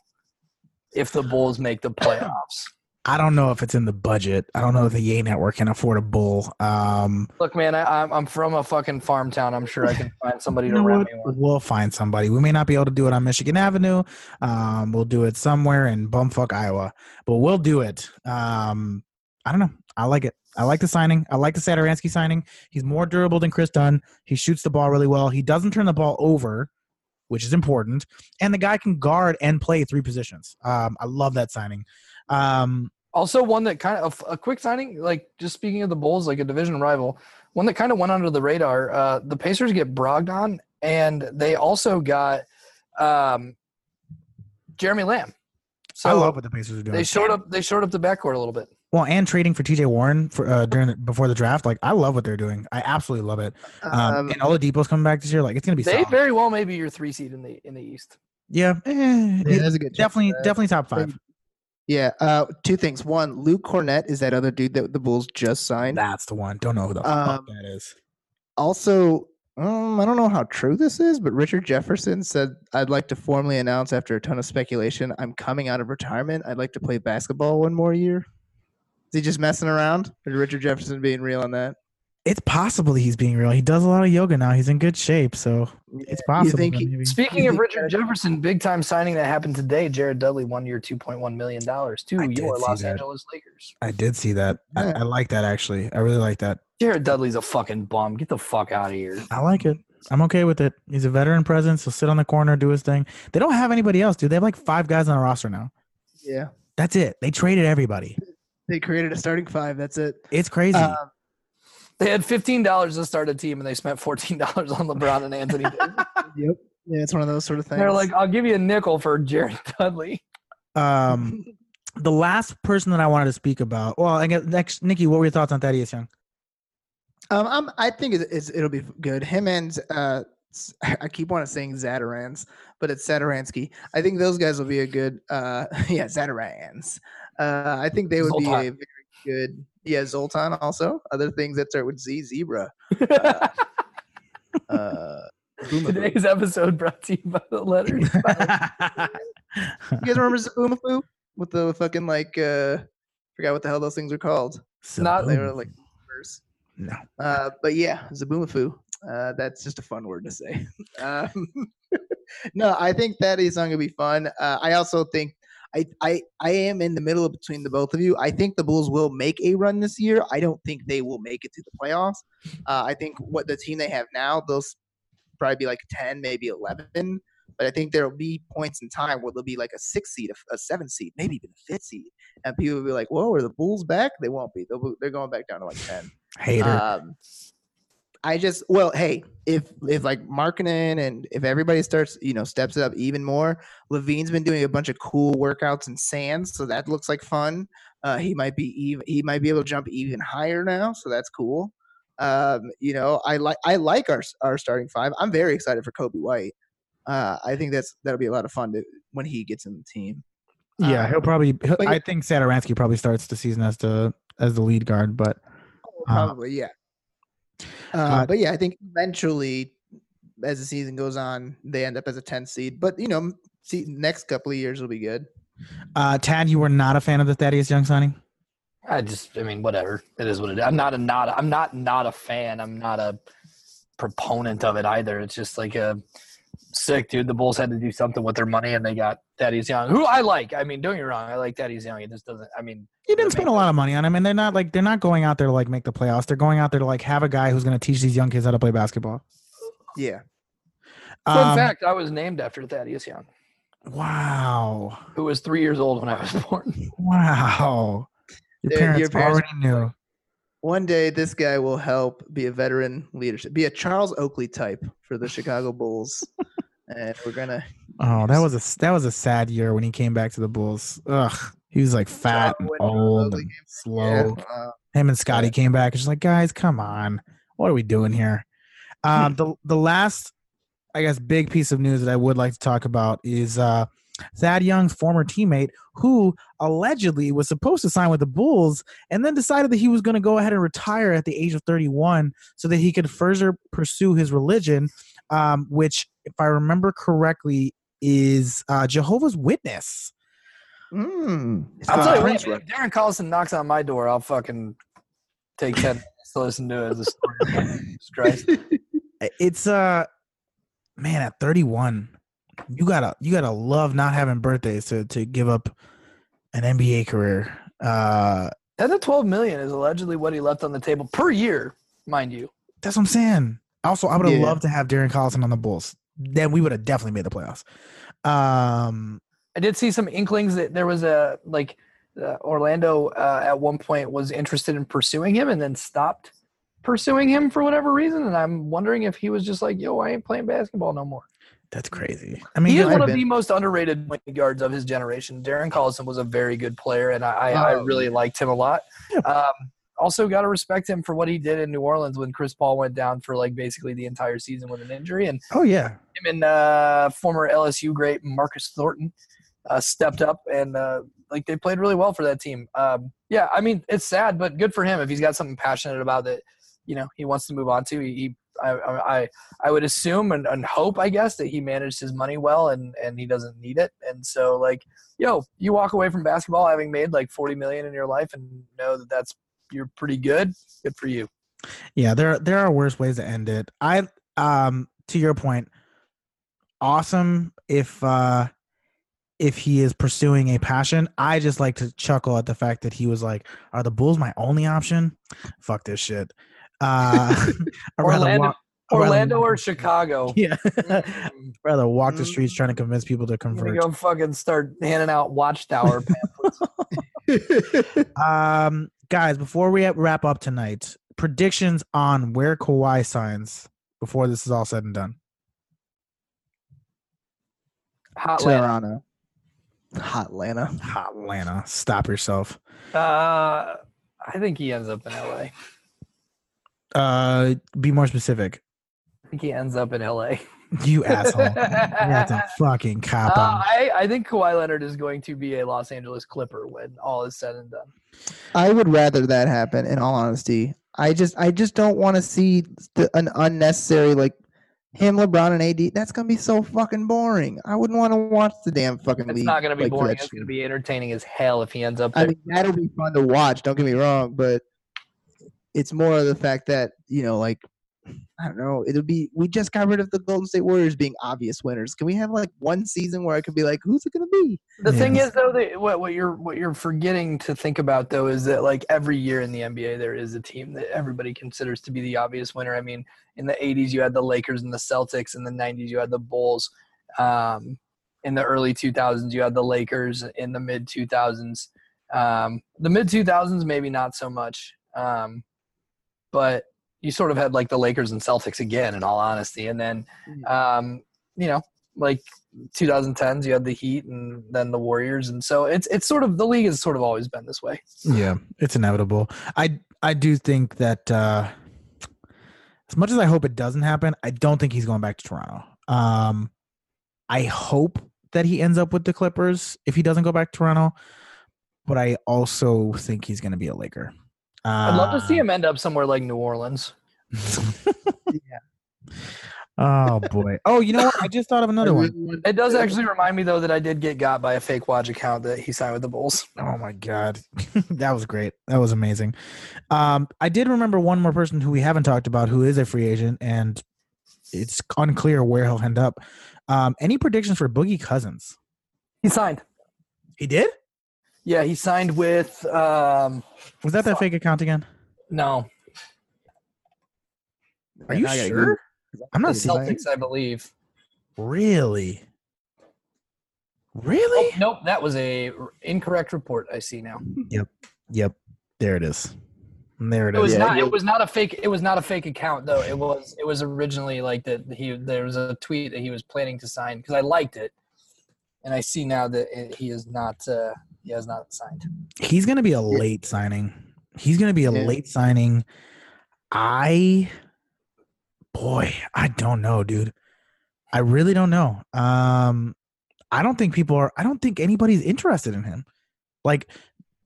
if the Bulls make the playoffs. I don't know if it's in the budget. I don't know if the Yay Network can afford a bull. Um, Look, man, I, I'm from a fucking farm town. I'm sure I can find somebody you to know rent what? me one. We'll find somebody. We may not be able to do it on Michigan Avenue. Um, we'll do it somewhere in bumfuck Iowa, but we'll do it. Um, I don't know. I like it. I like the signing. I like the Satoransky signing. He's more durable than Kris Dunn. He shoots the ball really well. He doesn't turn the ball over, which is important. And the guy can guard and play three positions. Um, I love that signing. Um, Also, one that kind of a quick signing, like just speaking of the Bulls, like a division rival, one that kind of went under the radar. Uh, the Pacers get Brogdon, and they also got um, Jeremy Lamb. So I love what the Pacers are doing. they showed up. They showed up the backcourt a little bit. Well, and trading for TJ Warren for uh, during the, before the draft, like I love what they're doing. I absolutely love it. Um, Um, and Oladipo's coming back this year. Like it's gonna be They solid. very well may be your three seed in the in the East. yeah, eh, yeah, that's a good. definitely, definitely top five. Yeah. Uh, two things. One, Luke Kornet is that other dude that the Bulls just signed. That's the one. Don't know who the Um, fuck that is. Also, um, I don't know how true this is, but Richard Jefferson said, "I'd like to formally announce after a ton of speculation, I'm coming out of retirement. I'd like to play basketball one more year." Is he just messing around, or is Richard Jefferson being real on that? It's possible that he's being real. He does a lot of yoga now. He's in good shape, so it's possible. think he- maybe- Speaking You of think Richard that- Jefferson, big time signing that happened today. Jared Dudley, one year, two point one million dollars to I did your see Los that. Angeles Lakers. I did see that. Yeah. I, I like that actually. I really like that. Jared Dudley's a fucking bum. Get the fuck out of here. I like it. I'm okay with it. He's a veteran presence. He'll sit on the corner, do his thing. They don't have anybody else, dude. They have like five guys on the roster now. Yeah, That's it. They traded everybody. they created a starting five. That's it. It's crazy. Um, They had fifteen dollars to start a team, and they spent fourteen dollars on LeBron and Anthony. Yep. Yeah, it's one of those sort of things. They're like, "I'll give you a nickel for Jared Dudley." um, the last person that I wanted to speak about. Well, I guess next, Nikki. What were your thoughts on Thaddeus Young? Um, I'm, I think it's, it's, it'll be good. Him and uh, s- I keep wanting to saying Zatarans, but it's Zataransky. I think those guys will be a good. Uh, yeah, Zatarans. Uh, I think they would be a very good. Yeah, Zoltan also. Other things that start with Z, zebra. Uh, uh, Today's episode brought to you by the letters. you guys remember Zoboomafoo with the fucking like? uh Forgot what the hell those things are called. Not- They were like. verse. no. Uh, but yeah, Zoboomafoo. Uh, that's just a fun word to say. Um, no, I think that is going to be fun. Uh, I also think I, I I am in the middle of between the both of you. I think the Bulls will make a run this year. I don't think they will make it to the playoffs. Uh, I think what the team they have now, they'll probably be like ten, maybe eleven. But I think there will be points in time where there'll be like a six seed, a, a seven seed, maybe even a fifth seed, and people will be like, "Whoa, are the Bulls back?" They won't be. They'll be, they're going back down to like ten. Hater. Um, I just well, hey, if if like Markkanen and if everybody starts, you know, steps it up even more. LaVine's been doing a bunch of cool workouts in sands, so that looks like fun. Uh, he might be even he might be able to jump even higher now, so that's cool. Um, you know, I like I like our our starting five. I'm very excited for Coby White. Uh, I think that's that'll be a lot of fun to, when he gets in the team. yeah, uh, he'll probably. He'll, I think Satoransky probably starts the season as the as the lead guard, but Uh, Probably, yeah. Uh, uh, but yeah, I think eventually, as the season goes on, they end up as a 10 seed. But you know, see, next couple of years will be good. uh, Tad, you were not a fan of the Thaddeus Young signing. I just, I mean, whatever. It is what it is. I'm not a not. I'm not not a fan. I'm not a proponent of it either. It's just like a sick dude. The Bulls had to do something with their money, and they got Thaddeus Young, who I like. I mean, don't get me wrong. I like Thaddeus Young. It just doesn't. I mean, You didn't spend a lot of money on him, and they're not like they're not going out there to like make the playoffs. They're going out there to like have a guy who's going to teach these young kids how to play basketball. Yeah. fun Um, fact: I was named after Thaddeus Young, Wow, who was three years old when I was born. wow. Your Your- parents, your parents already knew. One day, this guy will help be a veteran leadership, be a Charles Oakley type for the Chicago Bulls. and we're going to. Oh, that was a that was a sad year when he came back to the Bulls. Ugh, he was like fat and old and Yeah. slow. uh, Him and Scotty came back. It's just like, guys, come on, what are we doing here? Um, the the last, I guess, big piece of news that I would like to talk about is uh, Thad Young's former teammate, who allegedly was supposed to sign with the Bulls, and then decided that he was going to go ahead and retire at the age of 31, so that he could further pursue his religion, um, which, if I remember correctly, is uh, Jehovah's Witness. mm, I'll Uh, tell you what, if Darren Collison knocks on my door, I'll fucking take ten minutes to listen to it as a story. Christ. it's uh man at 31 you gotta you gotta love not having birthdays to to give up an nba career uh Ten to twelve million is allegedly what he left on the table per year, mind you. that's what i'm saying also i would have Yeah. loved to have darren collison on the bulls then we would have definitely made the playoffs um I did see some inklings that there was a like uh, Orlando uh, at one point was interested in pursuing him and then stopped pursuing him for whatever reason, and I'm wondering if he was just like, "Yo, I ain't playing basketball no more." That's crazy. I mean, he is one have of been. the most underrated point guards of his generation. Darren Collison was a very good player, and I, I, I Oh, really liked him a lot. Yeah. Um, also, got to respect him for what he did in New Orleans when Chris Paul went down for like basically the entire season with an injury, and oh yeah, him and uh, former LSU great Marcus Thornton uh, stepped up and uh, like they played really well for that team. Um, yeah, I mean it's sad, but good for him if he's got something passionate about that. You know, he wants to move on to. He, he I, I, I would assume and, and hope, I guess, that he managed his money well and and he doesn't need it. And so, like, yo, you walk away from basketball having made like forty million in your life and know that that's you're pretty good. Good for you. yeah. There there are worse ways to end it. I um to your point, awesome if uh if he is pursuing a passion. I just like to chuckle at the fact that he was like, "Are the Bulls my only option? Fuck this shit." Uh, Orlando, walk- I'd rather Orlando or Chicago. Yeah, Mm. rather walk the Mm. streets trying to convince people to I'm gonna convert. go fucking start handing out watchtower pamphlets. Um, guys, before we wrap up tonight, predictions on where Kawhi signs before this is all said and done. Hot Toronto. Hot Atlanta. Hot Atlanta, stop yourself. Uh, I think he ends up in LA. Uh, be more specific. I think he ends up in LA. You asshole. That's a fucking cop Uh. I, I think Kawhi Leonard is going to be a Los Angeles Clipper when all is said and done. I would rather that happen. In all honesty, I just I just don't want to see the, an unnecessary like him, LeBron, and AD. That's gonna be so fucking boring. I wouldn't want to watch the damn fucking It's league. not going to be like, boring. It's shit. going to be entertaining as hell if he ends up I there. mean, that'll be fun to watch. Don't get me wrong, but it's more of the fact that you know, like, I don't know. It'll be. We just got rid of the Golden State Warriors being obvious winners. Can we have like one season where I could be like, who's it gonna be? The thing is, though, that what, what you're what you're forgetting to think about, though, is that like every year in the NBA, there is a team that everybody considers to be the obvious winner. I mean, in the '80s, you had the Lakers and the Celtics. In the '90s, you had the Bulls. Um, in the early 2000s, you had the Lakers. In the mid 2000s, um, the mid 2000s, maybe not so much, um, but you sort of had like the Lakers and Celtics again. In all honesty, and then um, you know, like 2010s you had the heat and then the warriors and so it's it's sort of the league has sort of always been this way Yeah, it's inevitable. I I do think that uh as much as I hope it doesn't happen, I don't think he's going back to Toronto. Um I hope that he ends up with the Clippers if he doesn't go back to Toronto, but I also think he's going to be a Laker. I'd love to see Uh, him end up somewhere like new orleans yeah. oh boy. Oh, you know what? I just thought of another one. it does actually remind me though that i did get got by a fake Woj account that he signed with the bulls Oh my god, that was great. That was amazing. Um, I did remember one more person who we haven't talked about who is a free agent, and it's unclear where he'll end up. Um, any predictions for Boogie Cousins? he signed He did. Yeah he signed with um Was that that fake account again? no Are you I gotta sure? I'm not Is seeing. celtics i believe Really? oh, Really? nope that was a r- incorrect report i see now Yep. Yep. There it is. There it it was is. Not you- it was not a fake it was not a fake account though it was it was originally like that he there was a tweet that he was planning to sign because i liked it and i see now that it, he is not uh he has not signed He's gonna be a late signing. He's gonna be a Yeah. late signing. I, boy, I don't know, dude. I really don't know. Um, I don't think people are. I don't think anybody's interested in him. Like,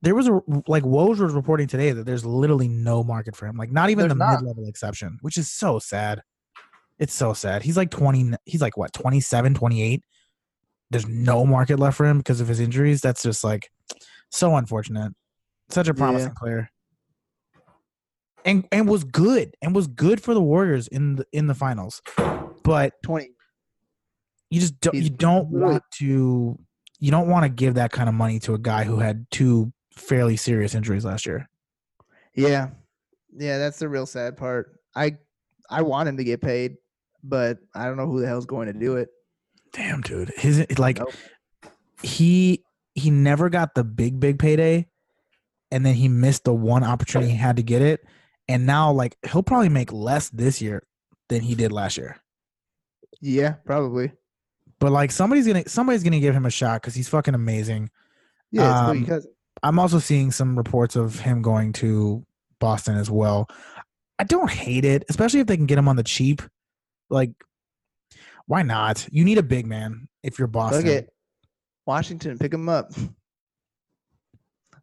there was a like Woj was reporting today that there's literally no market for him. Like, not even There's the not. mid level exception, which is so sad. It's so sad. He's like 20. He's like what 27, 28. There's no market left for him because of his injuries. That's just like so unfortunate. Such a promising player. And and was good and was good for the Warriors in the in the finals. But Twenty. you just don't you don't want to you don't want to give that kind of money to a guy who had two fairly serious injuries last year. Yeah, yeah, that's the real sad part. I I want him to get paid, but I don't know who the hell's going to do it. Damn, dude. His like Nope. he he never got the big big payday and then he missed the one opportunity he had to get it and now like he'll probably make less this year than he did last year. Yeah, probably. but like somebody's gonna somebody's gonna give him a shot because he's fucking amazing. Yeah, it's Um, Cousins. I'm also seeing some reports of him going to Boston as well. I don't hate it, especially if they can get him on the cheap. Like, why not? You need a big man if you're Boston. Look at Washington, pick him up.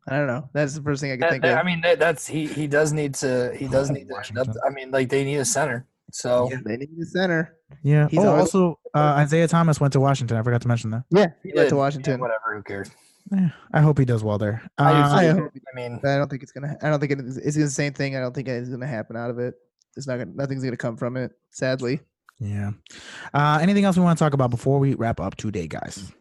I don't know. That's the first thing I can think that- of. I mean, that, that's he. He does need to. He does Oh, need to. up- I mean, like they need a center. So Yeah, they need a center. Yeah. He's oh, always- also uh, Isaiah Thomas went to Washington. I forgot to mention that. Yeah, he went did. to Yeah, Washington. whatever. Who cares? Eh, I hope he does well there. I do Uh, too. I I, hope- mean, I don't think it's gonna. I don't think it is, it's the same thing. I don't think it's gonna happen out of it. It's not. Gonna, nothing's gonna come from it. Sadly. Yeah. Uh, anything else we want to talk about before we wrap up today, guys?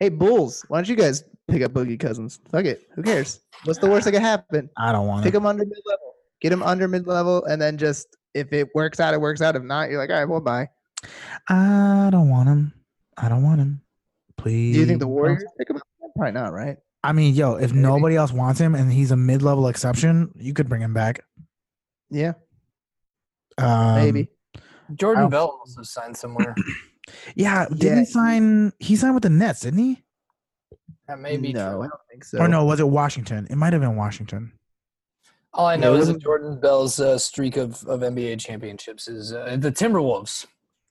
Hey Bulls, why don't you guys pick up Boogie Cousins? Fuck it. Who cares? What's the worst that could happen? I don't want Pick him under mid level. Get him under mid level, and then just if it works out, it works out. If not, you're like, all right, well, bye. I don't want him. I don't want him. Please. Do you think the. Warriors pick him up? Probably not, right? I mean, yo, if Maybe. nobody else wants him and he's a mid-level exception, you could bring him back. Yeah, Um, maybe. Jordan I'll- Bell also signed somewhere. Yeah. Didn't Yeah, he he- sign? He signed with the Nets, didn't he? That may be no, true. I don't think so. Or no? Was it Washington? It might have been Washington. All I Yeah, know it is that Jordan Bell's uh, streak of, of NBA championships is uh, the Timberwolves.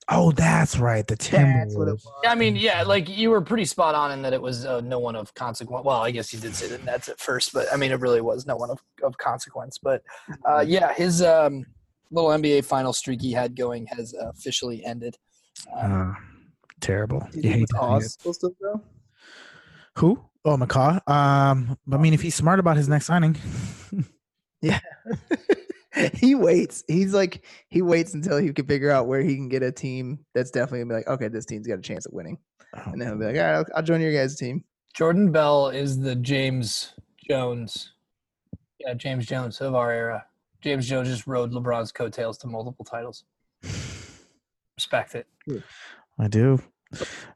Oh, that's right. The That's what it Timberwolves. was. I mean, yeah, like you were pretty spot on in that it was uh, no one of consequence. Well, I guess you did say the Nets at first, but I mean, it really was no one of, of consequence. But uh, yeah, his um, little NBA final streak he had going has officially ended. Um, Uh, terrible. You you hate think to see McCaw's supposed to go? Who? Oh, McCaw. Um, I mean, if he's smart about his next signing, yeah. he waits. He's like he waits until he can figure out where he can get a team that's definitely gonna be like, okay, this team's got a chance at winning, and then he'll be like, all right, I'll, I'll join your guys' team. Jordan Bell is the James Jones. Yeah, James Jones of our era. James Jones just rode LeBron's coattails to multiple titles. Respect it. I do.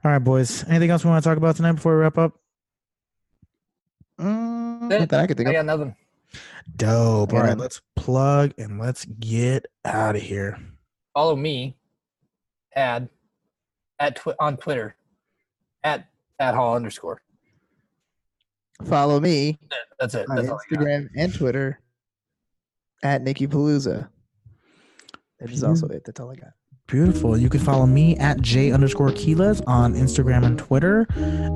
All right, boys. Anything else we want to talk about tonight before we wrap up? Mm, that- I could think I of. got nothing. Dope. All right, let's plug and let's get out of here. Follow me, ad, at twi- on Twitter, at at hall underscore. Follow me That's it. on That's all Instagram and Twitter at Nikki Palooza. That is also it. That's all I got. Beautiful. You can follow me at J underscore Keelas on Instagram and Twitter.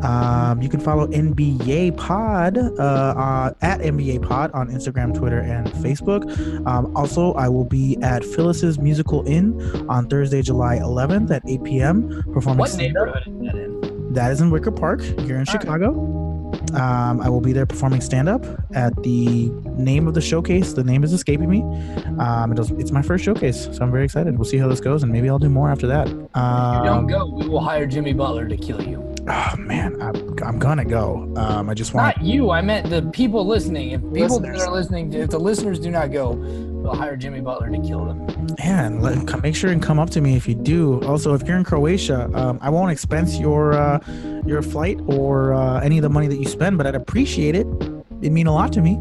Um, you can follow NBA Pod uh, uh, at NBA Pod on Instagram, Twitter, and Facebook. Um, also, I will be at Phyllis's Musical Inn on Thursday, July 11th at 8 p.m. performing What neighborhood is that in? That is in Wicker Park here in Chicago. Um, I will be there performing stand up at the name of the showcase. The name is escaping me. Um, it was, it's my first showcase, so I'm very excited. We'll see how this goes, and maybe I'll do more after that. If you Um, don't go, we will hire Jimmy Butler to kill you. Oh man, I'm, I'm gonna go. Um, I just want. Not you. I meant the people listening. If people Listeners. that are listening, if the listeners do not go, we'll hire Jimmy Butler to kill them. Yeah, and let, come, make sure and come up to me if you do. Also, if you're in Croatia, um, I won't expense your uh, your flight or uh, any of the money that you spend, but I'd appreciate it. It'd mean a lot to me.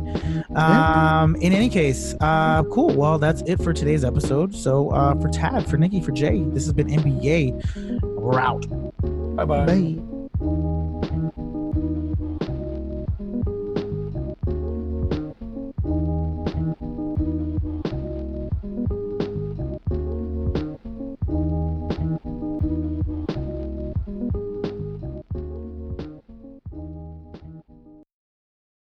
Um, in any case, uh, cool. Well, that's it for today's episode. So, uh, for Tad, for Nikki, for Jay, this has been NBA. We're out. Bye bye. Bye.